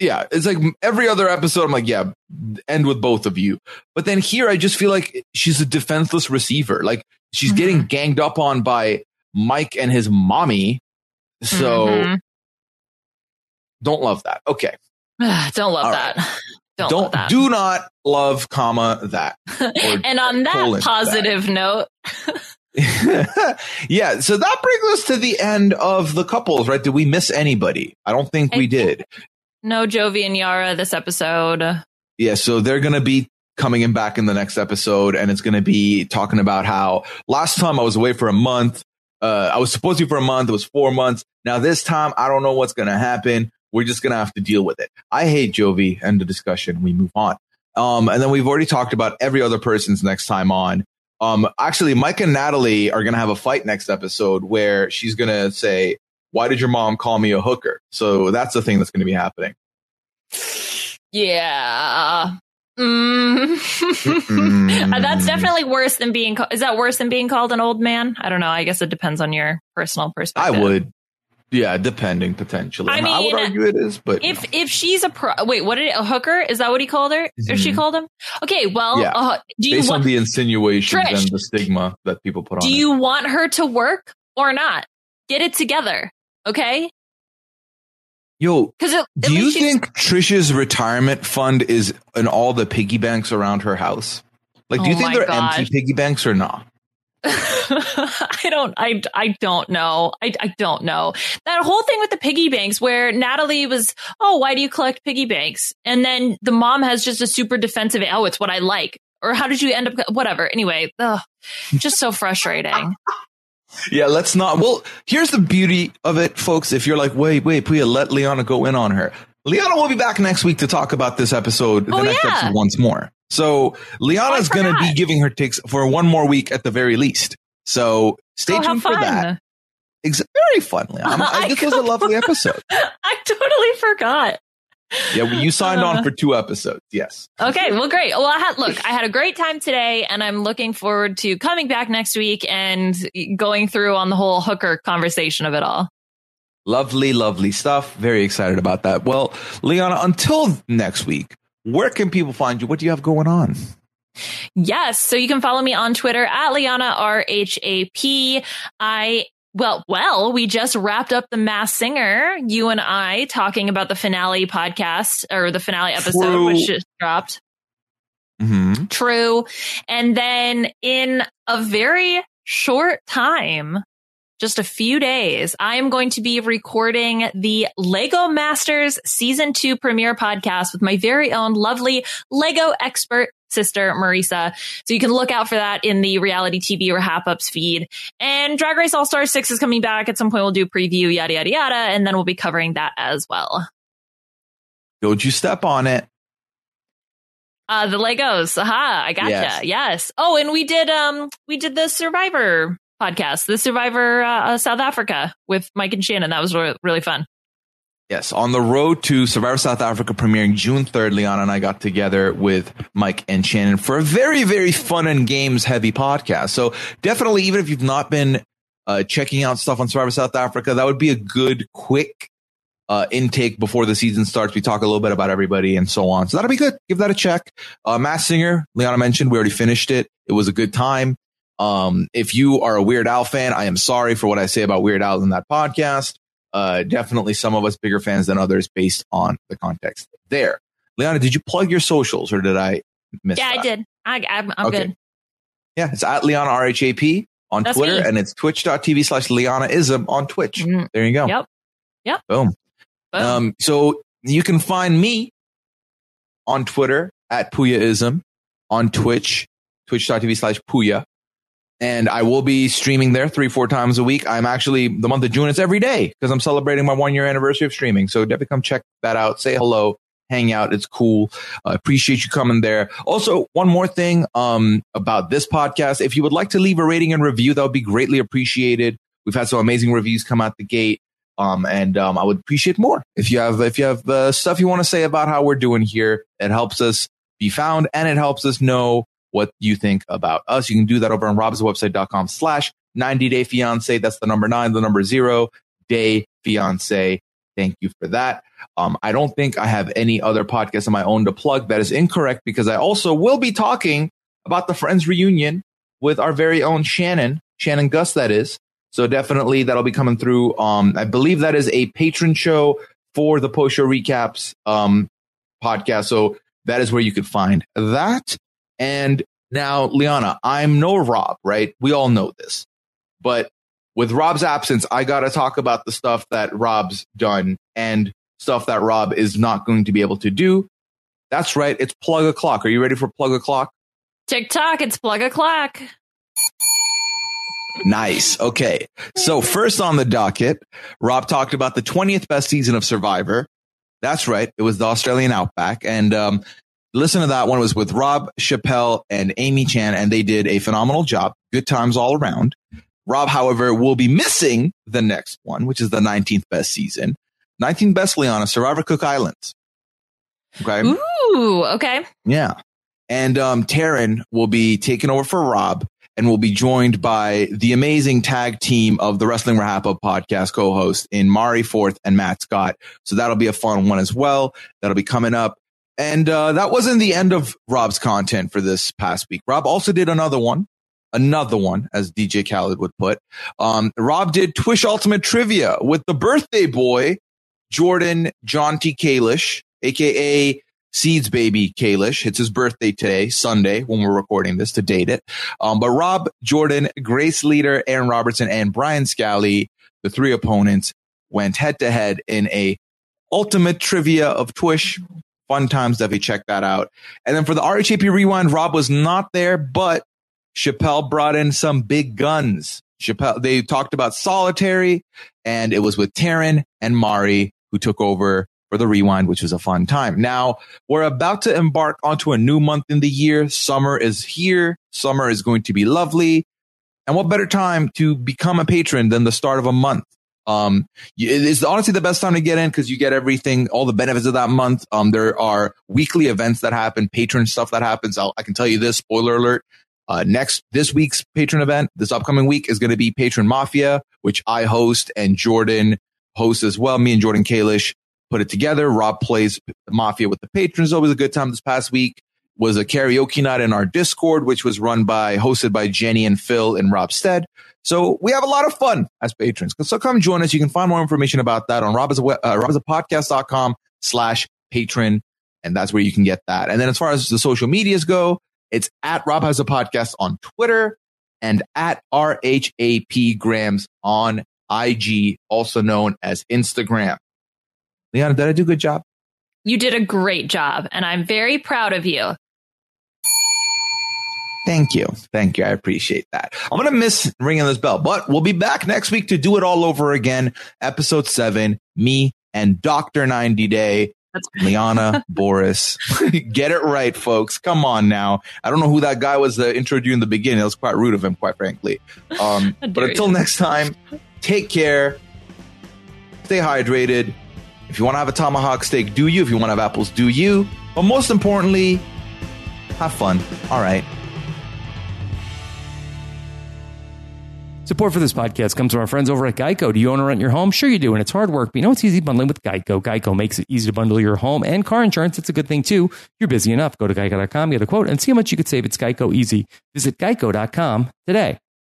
Yeah. It's like every other episode, I'm like, yeah, end with both of you. But then here, I just feel like she's a defenseless receiver. Like she's Mhm. getting ganged up on by Mike and his mommy. So Mhm. don't love that. Okay. don't love All that. Don't, Don't, love that. do not love, comma, that. and on that positive note, yeah. So that brings us to the end of the couples, right? Did we miss anybody? I don't think I we think- did. no Jovi and Yara this episode. Yeah, so they're going to be coming in back in the next episode, and it's going to be talking about how last time I was away for a month. Uh, I was supposed to be for a month. It was four months. Now this time, I don't know what's going to happen. We're just going to have to deal with it. I hate Jovi. End of discussion. We move on. Um, and then we've already talked about every other person's next time on. Um, actually, Mike and Natalie are going to have a fight next episode where she's going to say, "Why did your mom call me a hooker?" So that's the thing that's going to be happening. Yeah. Mm. That's definitely worse than being. Ca- is that worse than being called an old man? I don't know. I guess it depends on your personal perspective. I would. Yeah, depending potentially. I I, mean, would argue it is, but you If know. if she's a pro, wait, what did it, a hooker? Is that what he called her? Or she called him? Okay, well, Yeah. uh, do you based on the insinuations Trish. and the stigma that people put on do it. you want her to work or not? Get it together, okay? Yo, Because do you think Trisha's retirement fund is in all the piggy banks around her house? Like, do you Oh think they're gosh. empty piggy banks or not? I don't I I don't know. I I don't know. That whole thing with the piggy banks where Natalie was, "Oh, why do you collect piggy banks?" And then the mom has just a super defensive, "Oh, it's what I like." Or how did you end up whatever. Anyway, ugh, just so frustrating. Yeah, let's not. Well, here's the beauty of it, folks. If you're like, wait, wait, Pia, let Liana go in on her. Liana will be back next week to talk about this episode, the Oh, next yeah. episode once more. So Liana's Oh, going to be giving her takes for one more week at the very least. So stay have tuned for that. Ex- very fun, Liana. I this was a lovely episode. I totally forgot. Yeah, well, you signed Uh. on for two episodes. Yes. Okay, well, great. Well, I had look, I had a great time today, and I'm looking forward to coming back next week and going through on the whole hooker conversation of it all. Lovely, lovely stuff. Very excited about that. Well, Liana, until next week, where can people find you? What do you have going on? Yes, so you can follow me on Twitter at Liana R H A P. I well, well, we just wrapped up the Masked Singer. You and I talking about the finale podcast or the finale episode, True. which just dropped. Mm-hmm. True. And then in a very short time, just a few days, I am going to be recording the Lego Masters season two premiere podcast with my very own lovely Lego expert, sister, Marisa. So you can look out for that in the reality TV RHAP-ups feed. And Drag Race All Star 6 is coming back. At some point, we'll do preview, yada, yada, yada. And then we'll be covering that as well. Don't you step on it. Uh, the Legos. Aha, I gotcha. Yes. yes. Oh, and we did, um, we did the Survivor podcast, the Survivor uh, South Africa with Mike and Shannon. That was re- really fun. Yes, on the road to Survivor South Africa premiering June 3rd, Liana and I got together with Mike and Shannon for a very, very fun and games heavy podcast. So definitely, even if you've not been uh, checking out stuff on Survivor South Africa, that would be a good, quick uh, intake before the season starts. We talk a little bit about everybody and so on. So that'll be good. Give that a check. Uh, Masked Singer, Liana mentioned, we already finished it. It was a good time. Um, if you are a Weird Al fan, I am sorry for what I say about Weird Al in that podcast. Uh, definitely some of us bigger fans than others based on the context there. Liana, did you plug your socials or did I miss Yeah, that? I did. I, I'm, I'm okay. good. Yeah, it's at Liana RHAP on That's Twitter me. and it's twitch.tv slash Lianaism on Twitch. Mm-hmm. There you go. Yep. Yep. Boom. Boom. Um, so you can find me on Twitter at Puyaism, on Twitch, twitch.tv slash Puya and I will be streaming there three, four times a week. I'm actually the month of June. It's every day because I'm celebrating my one year anniversary of streaming. So definitely come check that out. Say hello, hang out. It's cool. I uh, appreciate you coming there. Also, one more thing um, about this podcast. If you would like to leave a rating and review, that would be greatly appreciated. We've had some amazing reviews come out the gate. Um, and um, I would appreciate more if you have if you have uh, stuff you want to say about how we're doing here. It helps us be found and it helps us know what you think about us. You can do that over on robswebsite.com slash 90 day fiance. That's the number nine, the number zero day fiance. Thank you for that. Um, I don't think I have any other podcast of my own to plug. That is incorrect because I also will be talking about the Friends reunion with our very own Shannon, Shannon Gaitz, that is. So definitely that'll be coming through. Um, I believe that is a patron show for the post show recaps, um, podcast. So that is where you could find that. And now, Liana, I'm no Rob, right? We all know this. But with Rob's absence, I got to talk about the stuff that Rob's done and stuff that Rob is not going to be able to do. That's right. It's plug a clock. Are you ready for plug a clock? TikTok, it's plug a clock. Nice. Okay. So first on the docket, Rob talked about the 20th best season of Survivor. That's right. It was the Australian Outback. And um, listen to that one. It was with Rob Chappelle and Amy Chan, and they did a phenomenal job. Good times all around. Rob, however, will be missing the next one, which is the 19th best season. 19th best Liana, Survivor Cook Islands. Okay. Ooh, okay. Yeah. And um, Taran will be taking over for Rob and will be joined by the amazing tag team of the Wrestling Wrap Up podcast co-host in Mari Forth and Matt Scott. So that'll be a fun one as well. That'll be coming up. And uh, that wasn't the end of Rob's content for this past week. Rob also did another one, another one, as DJ Khaled would put. Um, Rob did Twitch Ultimate Trivia with the birthday boy, Jordan John T. Kalish, aka Seeds baby Kalish. It's his birthday today, Sunday, when we're recording this to date it. Um, but Rob, Jordan, Grace Leader, Aaron Robertson, and Brian Scally, the three opponents, went head to head in a ultimate trivia of Twitch fun times. Definitely check that out. And then for the RHAP rewind, Rob was not there, but Chappelle brought in some big guns. Chappelle, they talked about solitary and it was with Taran and Mari who took over for the rewind, which was a fun time. Now we're about to embark onto a new month in the year. Summer is here. Summer is going to be lovely. And what better time to become a patron than the start of a month? Um, it's honestly the best time to get in because you get everything, all the benefits of that month. Um, there are weekly events that happen, patron stuff that happens. I'll, I can tell you this spoiler alert. Uh, next, this week's patron event, this upcoming week is going to be Patron Mafia, which I host and Jordan hosts as well. Me and Jordan Kalish put it together. Rob plays Mafia with the patrons. Always a good time this past week was a karaoke night in our Discord, which was run by, hosted by Jenny and Phil and Rob Stead. So we have a lot of fun as patrons. So come join us. You can find more information about that on robhasapodcast.com uh, slash patron. And that's where you can get that. And then as far as the social medias go, it's at Rob Has a Podcast on Twitter and at RHAP Grams on IG, also known as Instagram. Liana, did I do a good job? You did a great job, and I'm very proud of you. Thank you. Thank you. I appreciate that. I'm going to miss ringing this bell, but we'll be back next week to do it all over again. Episode seven, me and Dr. 90 Day. That's Liana, Boris. Get it right, folks. Come on now. I don't know who that guy was that introed you in the beginning. It was quite rude of him, quite frankly. Um, but until next time, take care. Stay hydrated. If you want to have a tomahawk steak, do you? If you want to have apples, do you? But most importantly, have fun. All right. Support for this podcast comes from our friends over at Geico. Do you own or rent your home? Sure you do, and it's hard work, but you know it's easy bundling with Geico. Geico makes it easy to bundle your home and car insurance. It's a good thing too. You're busy enough. Go to geico.com, get a quote, and see how much you could save. It's Geico easy. Visit geico.com today.